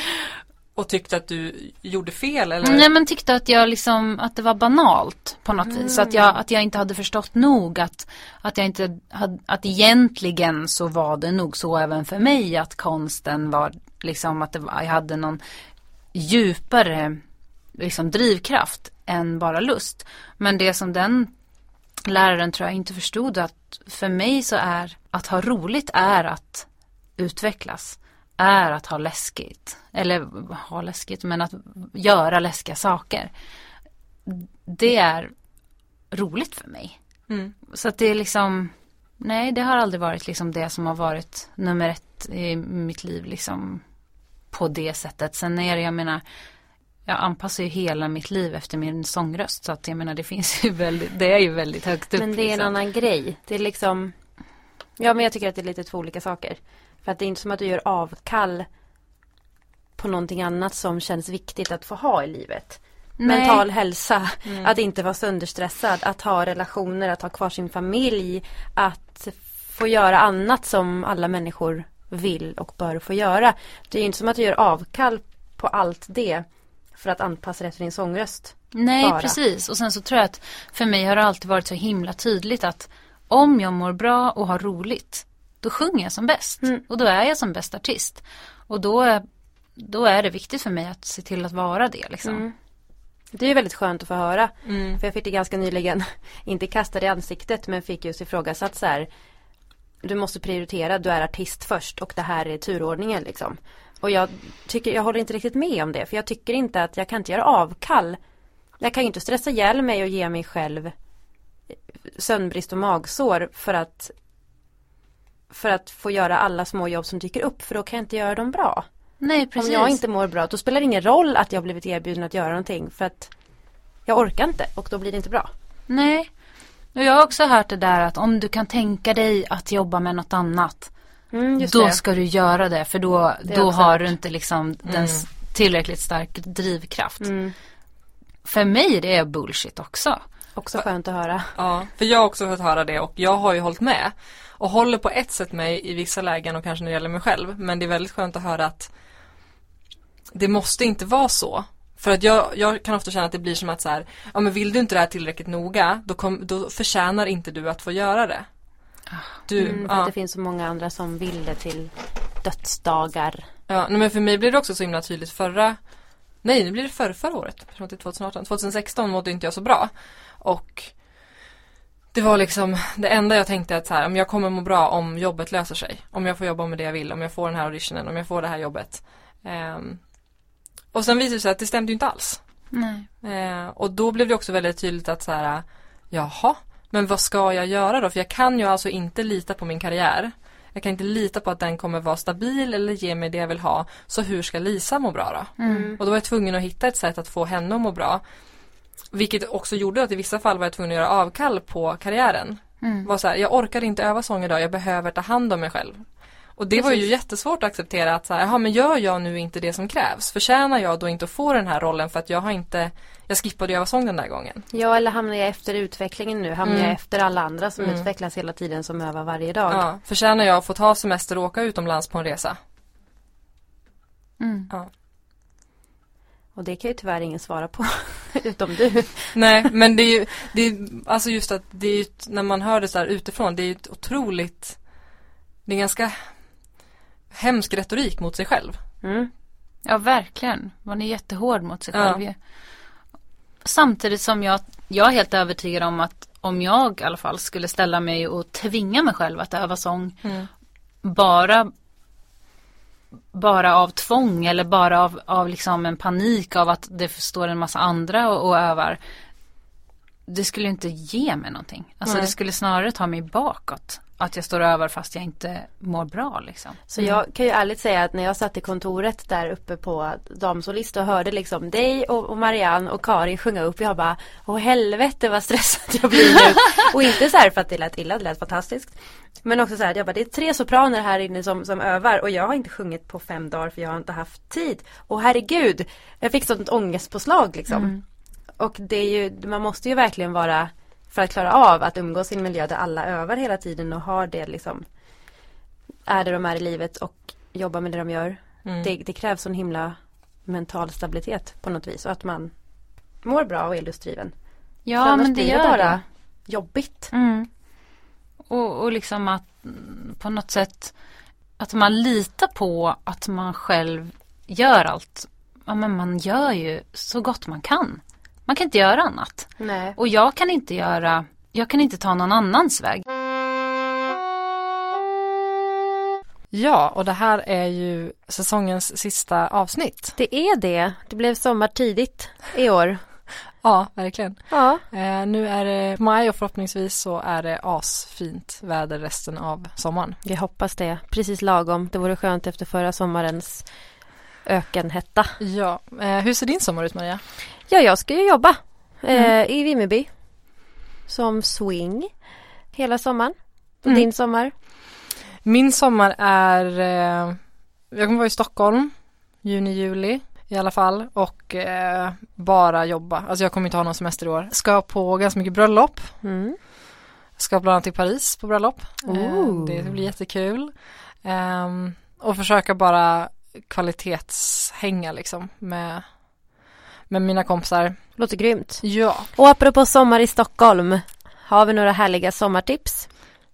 Och tyckte att du gjorde fel eller? Nej men tyckte att jag liksom, att det var banalt på något vis. Att jag, att jag inte hade förstått nog att, att jag inte hade, att egentligen så var det nog så även för mig att konsten var liksom att det var, jag hade någon djupare liksom drivkraft än bara lust. Men det som den läraren tror jag inte förstod att för mig så är att ha roligt är att utvecklas. Är att ha läskigt. Eller ha läskigt men att göra läskiga saker. Det är roligt för mig. Mm. Så att det är liksom Nej det har aldrig varit liksom det som har varit nummer ett i mitt liv liksom På det sättet. Sen är det jag menar Jag anpassar ju hela mitt liv efter min sångröst. Så att jag menar det finns ju väldigt Det är ju väldigt högt upp. Men det är en liksom. annan grej. Det är liksom Ja men jag tycker att det är lite två olika saker. För att det är inte som att du gör avkall på någonting annat som känns viktigt att få ha i livet. Nej. mental hälsa. Att inte vara sönderstressad, att ha relationer, att ha kvar sin familj. Att få göra annat som alla människor vill och bör få göra. Det är inte som att du gör avkall på allt det för att anpassa det efter din sångröst. Nej, bara. precis. Och sen så tror jag att för mig har det alltid varit så himla tydligt att om jag mår bra och har roligt, då sjunger jag som bäst. Mm. Och då är jag som bäst artist. Och då är, då är det viktigt för mig att se till att vara det liksom. Mm. Det är ju väldigt skönt att få höra. Mm. För jag fick det ganska nyligen, [laughs] inte kastade i ansiktet men fick just ifrågasatt så här. Du måste prioritera, du är artist först och det här är turordningen liksom. Och jag tycker, jag håller inte riktigt med om det för jag tycker inte att jag kan inte göra avkall. Jag kan ju inte stressa ihjäl mig och ge mig själv sömnbrist och magsår för att för att få göra alla små jobb som dyker upp för då kan jag inte göra dem bra. Nej, precis. Om jag inte mår bra då spelar det ingen roll att jag blivit erbjuden att göra någonting för att jag orkar inte och då blir det inte bra. Nej. Och jag har också hört det där att om du kan tänka dig att jobba med något annat. Mm, just då det. ska du göra det för då, Det har då har hört. du inte liksom den s- tillräckligt stark drivkraft. Mm. För mig det är bullshit också. Också skönt att höra. Ja, för jag har också fått höra det och jag har ju hållit med. Och håller på ett sätt med i vissa lägen och kanske när det gäller mig själv. Men det är väldigt skönt att höra att det måste inte vara så. För att jag, jag kan ofta känna att det blir som att så här, ja men vill du inte det här tillräckligt noga, då, kom, då förtjänar inte du att få göra det. Du, Mm, ja, det finns så många andra som vill det till dödsdagar. ja, men för mig blir det också så himla tydligt förra, nej nu blir det förra, förra året, jag tror att det är 2018, 2016 mådde inte jag så bra. Och det var liksom det enda jag tänkte att så här, om jag kommer må bra om jobbet löser sig. Om jag får jobba med det jag vill, om jag får den här auditionen, om jag får det här jobbet. Ehm, och sen visade det sig att det stämde ju inte alls. Nej. Eh, och då blev det också väldigt tydligt att så här, jaha, men vad ska jag göra då? För jag kan ju alltså inte lita på min karriär. Jag kan inte lita på att den kommer vara stabil eller ge mig det jag vill ha. Så hur ska Lisa må bra då? Mm. Och då var jag tvungen att hitta ett sätt att få henne att må bra. Vilket också gjorde att i vissa fall var jag tvungen att göra avkall på karriären. Mm. Var så här, jag orkar inte öva sång idag, jag behöver ta hand om mig själv. Och det var ju Precis. jättesvårt att acceptera att så här, jaha men gör jag nu inte det som krävs? Förtjänar jag då inte att få den här rollen för att jag har inte, jag skippade öva sång den där gången. Ja eller hamnar jag efter utvecklingen nu? Hamnar Mm. jag efter alla andra som Mm. utvecklas hela tiden som övar varje dag? Ja, förtjänar jag att få ta semester och åka utomlands på en resa? Mm. Och det kan ju tyvärr ingen svara på. [laughs] Utom du. Nej, men det är ju, det är, alltså just att det är ju, när man hör det så här utifrån, det är ju ett otroligt, det är ganska hemsk retorik mot sig själv. Mm. Ja, verkligen. Man är jättehård mot sig Ja. själv ju. Samtidigt som jag, jag är helt övertygad om att om jag i alla fall skulle ställa mig och tvinga mig själv att öva sång Mm. bara bara av tvång eller bara av, av liksom en panik av att det står en massa andra och, och övar. Det skulle inte ge mig någonting. Alltså det skulle snarare ta mig bakåt. Att jag står övar fast jag inte mår bra liksom. Så jag kan ju ärligt säga att när jag satt i kontoret där uppe på damsolist och hörde liksom dig och, Marianne och Karin sjunga upp. Jag bara, åh helvete vad stressad jag blir nu. [laughs] och inte så här för att det lät illa, det lät fantastiskt. Men också så här, jag bara, det är tre sopraner här inne som, som övar och jag har inte sjungit på fem dagar för jag har inte haft tid. Och herregud, jag fick sånt ångestpåslag liksom. Och det är ju, man måste ju verkligen vara för att klara av att umgås i en miljö där alla övar hela tiden och har det liksom är det de är i livet och jobbar med det de gör. Mm. Det, det krävs sån himla mental stabilitet på något vis och att man mår bra och är lustdriven. För Ja annars men det blir gör bara det. jobbigt. Mm. Och, och liksom att på något sätt att man litar på att man själv gör allt. Ja men man gör ju så gott man kan. Man kan inte göra annat. Nej. Och jag kan inte göra, jag kan inte ta någon annans väg. Ja, och det här är ju säsongens sista avsnitt. Det är det. Det blev sommar tidigt i år. [laughs] Ja, verkligen. Ja. Eh, nu är det maj och förhoppningsvis så är det asfint väder resten av sommaren. Vi hoppas det. Precis lagom. Det vore skönt efter förra sommarens ökenhetta. Ja, eh, hur ser din sommar ut Maria? Ja, jag ska ju jobba eh, i Vimmerby. Som swing. Hela sommaren. Och Mm. din sommar? Min sommar är, eh, jag kommer vara i Stockholm, juni, juli. i alla fall och eh, bara jobba. Alltså jag kommer inte ha någon semester i år. Ska på ganska mycket bröllop. Mm. Ska bland annat till Paris på bröllop. Eh, det blir jättekul. Ehm, och försöka bara kvalitetshänga liksom med, med mina kompisar. Låter grymt. Ja. Och apropå sommar i Stockholm. Har vi några härliga sommartips?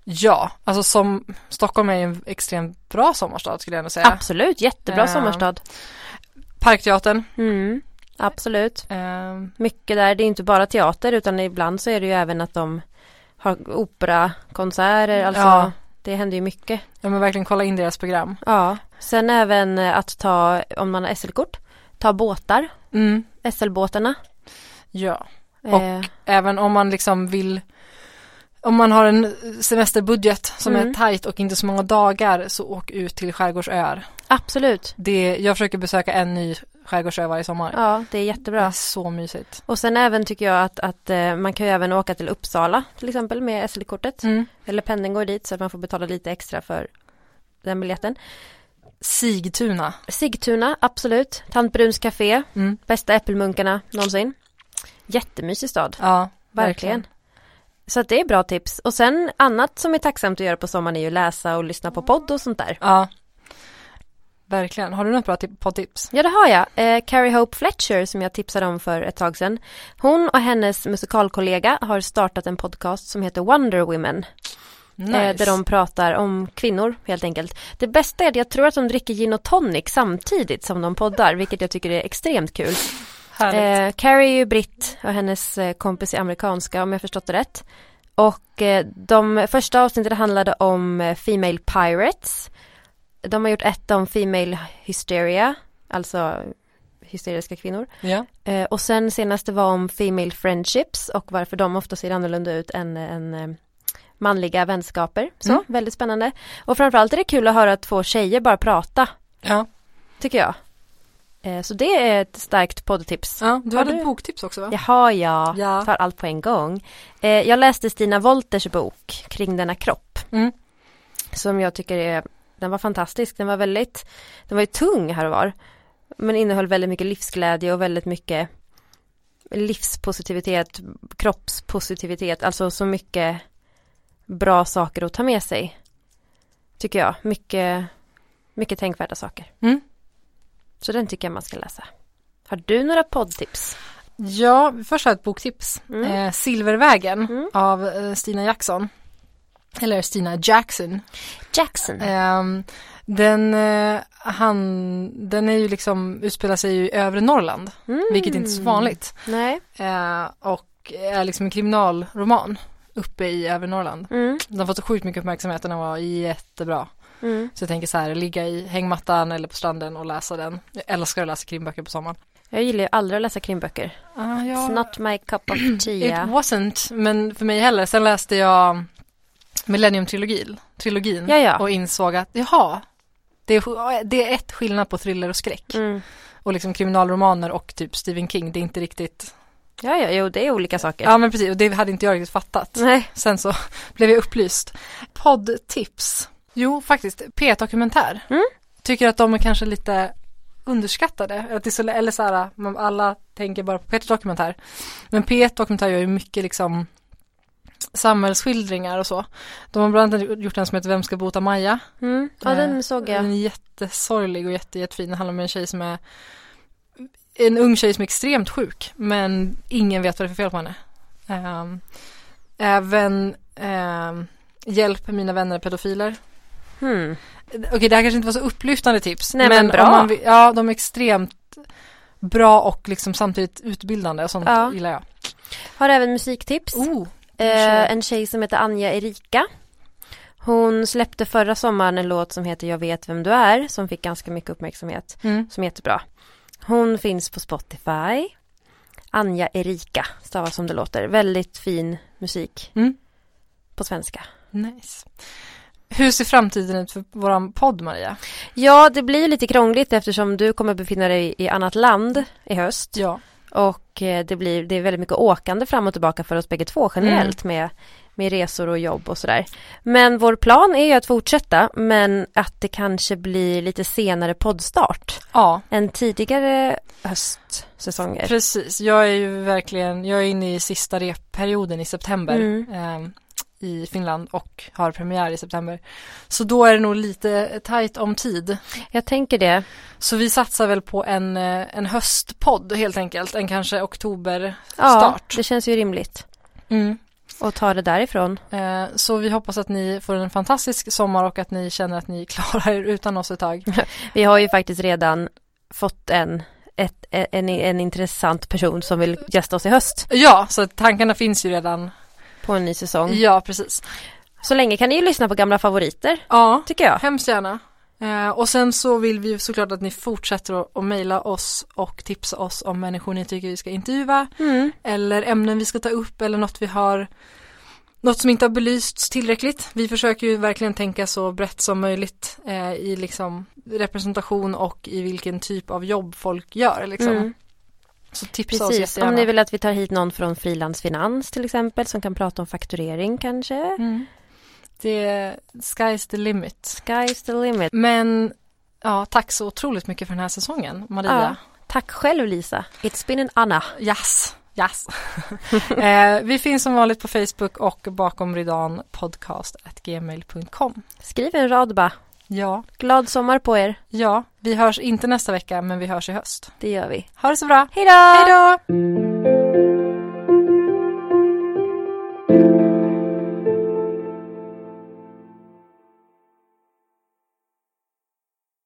Ja, alltså som Stockholm är en extremt bra sommarstad skulle jag ändå säga. Absolut, jättebra Ehm, sommarstad. Parkteatern. Mm. Absolut. Ehm, Mycket där, det är inte bara teater utan ibland så är det ju även att de har operakonserter, alltså Ja. det händer ju mycket. ja men verkligen kolla in deras program. Ja, sen även eh, att ta, om man har SL-kort, ta båtar, Mm. SL-båtarna. Ja. Och Eh, även om man liksom vill om man har en semesterbudget som Mm. är tajt och inte så många dagar så åk ut till skärgårdsöar. absolut. Det, jag försöker besöka en ny skärgårdsö varje sommar. Ja, det är Det jättebra. är så mysigt. Och sen även tycker jag att, att eh, man kan ju även åka till Uppsala till exempel med SL-kortet. Mm. Eller pendeln går dit så att man får betala lite extra för den biljetten. Sigtuna. Sigtuna, absolut. Tant Bruns café, Mm. bästa äppelmunkarna någonsin. Jättemysig stad, Ja, verkligen. Så att det är bra tips. Och sen annat som är tacksamt att göra på sommaren är ju läsa och lyssna på podd och sånt där. Ja. Verkligen. Har du något bra tip- poddtips? Ja det har jag. Eh, Carrie Hope Fletcher som jag tipsade om för ett tag sedan. Hon och hennes musikalkollega har startat en podcast som heter Wonder Women. Eh, där de pratar om kvinnor helt enkelt. Det bästa är att jag tror att de dricker gin och tonic samtidigt som de poddar, vilket jag tycker är extremt kul. Eh, Carrie är ju britt och hennes eh, kompis är amerikanska om jag förstått det rätt. Och eh, de första avsnitten handlade om eh, Female Pirates. De har gjort ett om Female Hysteria, alltså hysteriska kvinnor. ja. Eh, och sen senaste var om Female Friendships och varför de ofta ser annorlunda ut än, än manliga vänskaper. Så, Mm. väldigt spännande. Och framförallt är det kul att höra två tjejer bara prata, Ja. tycker jag. Eh, så det är ett starkt poddtips. ja. Du Har hade du- ett boktips också va? Jaha, ja. Ja. Tar allt på en gång. Eh, jag läste Stina Wolters bok Kring denna kropp. Mm. Som jag tycker är, den var fantastisk. Den var väldigt, den var ju tung här och var. Men innehöll väldigt mycket livsglädje och väldigt mycket livspositivitet, kroppspositivitet, alltså så mycket bra saker att ta med sig. Tycker jag. Mycket, mycket tänkvärda saker. Mm. Så den tycker jag man ska läsa. Har du några poddtips? Ja, först har jag ett boktips. Mm. Eh, Silvervägen Mm. av eh, Stina Jackson. Eller Stina Jackson. Jackson. Ehm, den, eh, han, den är ju liksom, utspelar sig i övre Norrland, Mm. vilket inte är så vanligt. Nej. Eh, och är liksom en kriminalroman uppe i övre Norrland. Mm. Den har fått så sjukt mycket uppmärksamhet och den var jättebra. Mm. Så jag tänker så här, ligga i hängmattan eller på stranden och läsa den. Jag älskar att läsa krimböcker på sommaren. Jag gillar ju aldrig att läsa krimböcker. Ah, It's not my cup of [clears throat] It tea. wasn't, men för mig heller. Sen läste jag Millennium-trilogin trilogin, Ja, ja. och insåg att jaha, det är, det är ett skillnad på thriller och skräck. Mm. Och liksom kriminalromaner och typ Stephen King, det är inte riktigt, Ja, ja, jo, det är olika saker. ja men precis, och det hade inte jag riktigt fattat. Nej. Sen så [laughs] blev jag upplyst. Poddtips. Jo, faktiskt, P1-dokumentär. Mm. Tycker att de är kanske lite underskattade. Att det är så, eller så här, alla tänker bara på P1-dokumentär. Men P1-dokumentär gör ju mycket liksom samhällsskildringar och så. De har bland annat gjort en som heter Vem ska bota Maja? Mm. Ja, Eh, den såg jag. Den är jättesorglig och jätte, jättefin. Den handlar om en tjej som är en ung tjej som är extremt sjuk men ingen vet vad det är för fel på henne. Ehm, även ehm, Hjälp mina vänner pedofiler. Hmm. Okej det här kanske inte var så upplyftande tips. Nej, men bra. Om man, vill- ja de är extremt bra och liksom samtidigt utbildande och sånt Ja. gillar jag. Har även musiktips. Oh, Eh, en tjej som heter Anja Erika. Hon släppte förra sommaren en låt som heter Jag vet vem du är som fick ganska mycket uppmärksamhet. mm. Som är jättebra. Hon finns på Spotify. Anja Erika stavas som det låter. Väldigt fin musik. Mm. På svenska. Nice. Hur ser framtiden ut för våran podd Maria? Ja, det blir lite krångligt eftersom du kommer befinna dig i annat land i höst. Ja. Och eh, det blir det är väldigt mycket åkande fram och tillbaka för oss bägge två generellt med med resor och jobb och sådär. Men vår plan är ju att fortsätta men att det kanske blir lite senare poddstart Ja, än tidigare höstsäsonger. precis. Jag är ju verkligen, jag är inne i sista repperioden i september. Mm. eh, i Finland och har premiär i september. Så då är det nog lite tajt om tid. Jag tänker det. Så vi satsar väl på en, eh, en höstpodd helt enkelt, en kanske oktober Ja, det känns ju rimligt. Mm. Och ta det därifrån. Eh, Så vi hoppas att ni får en fantastisk sommar och att ni känner att ni klarar er utan oss ett tag. [laughs] Vi har ju faktiskt redan fått en, ett, en, en intressant person som vill gästa oss i höst Ja, så tankarna finns ju redan. på en ny säsong. Ja, precis. Så länge kan ni ju lyssna på gamla favoriter, Ja, tycker jag. hemskt gärna. Eh, och sen så vill vi ju såklart att ni fortsätter att, att mejla oss och tipsa oss om människor ni tycker vi ska intervjua Mm. eller ämnen vi ska ta upp eller något vi har något som inte har belysts tillräckligt. Vi försöker ju verkligen tänka så brett som möjligt eh, i liksom representation och i vilken typ av jobb folk gör liksom. Mm. Så tipsa oss Precis, jättegärna. om ni vill att vi tar hit någon från frilansfinans till exempel som kan prata om fakturering kanske. Mm. Det, sky's the limit. Sky's the limit. Men ja, tack så otroligt mycket för den här säsongen, Maria. Ja. Tack själv Lisa. It's been an honor. Yes, yes. [laughs] eh, vi finns som vanligt på Facebook och bakom ridån podcast at gmail.com. Skriv en rad bara. Ja, Glad sommar på er. ja, vi hörs inte nästa vecka men vi hörs i höst. Det gör vi. Ha det så bra. Hej då! Hej då!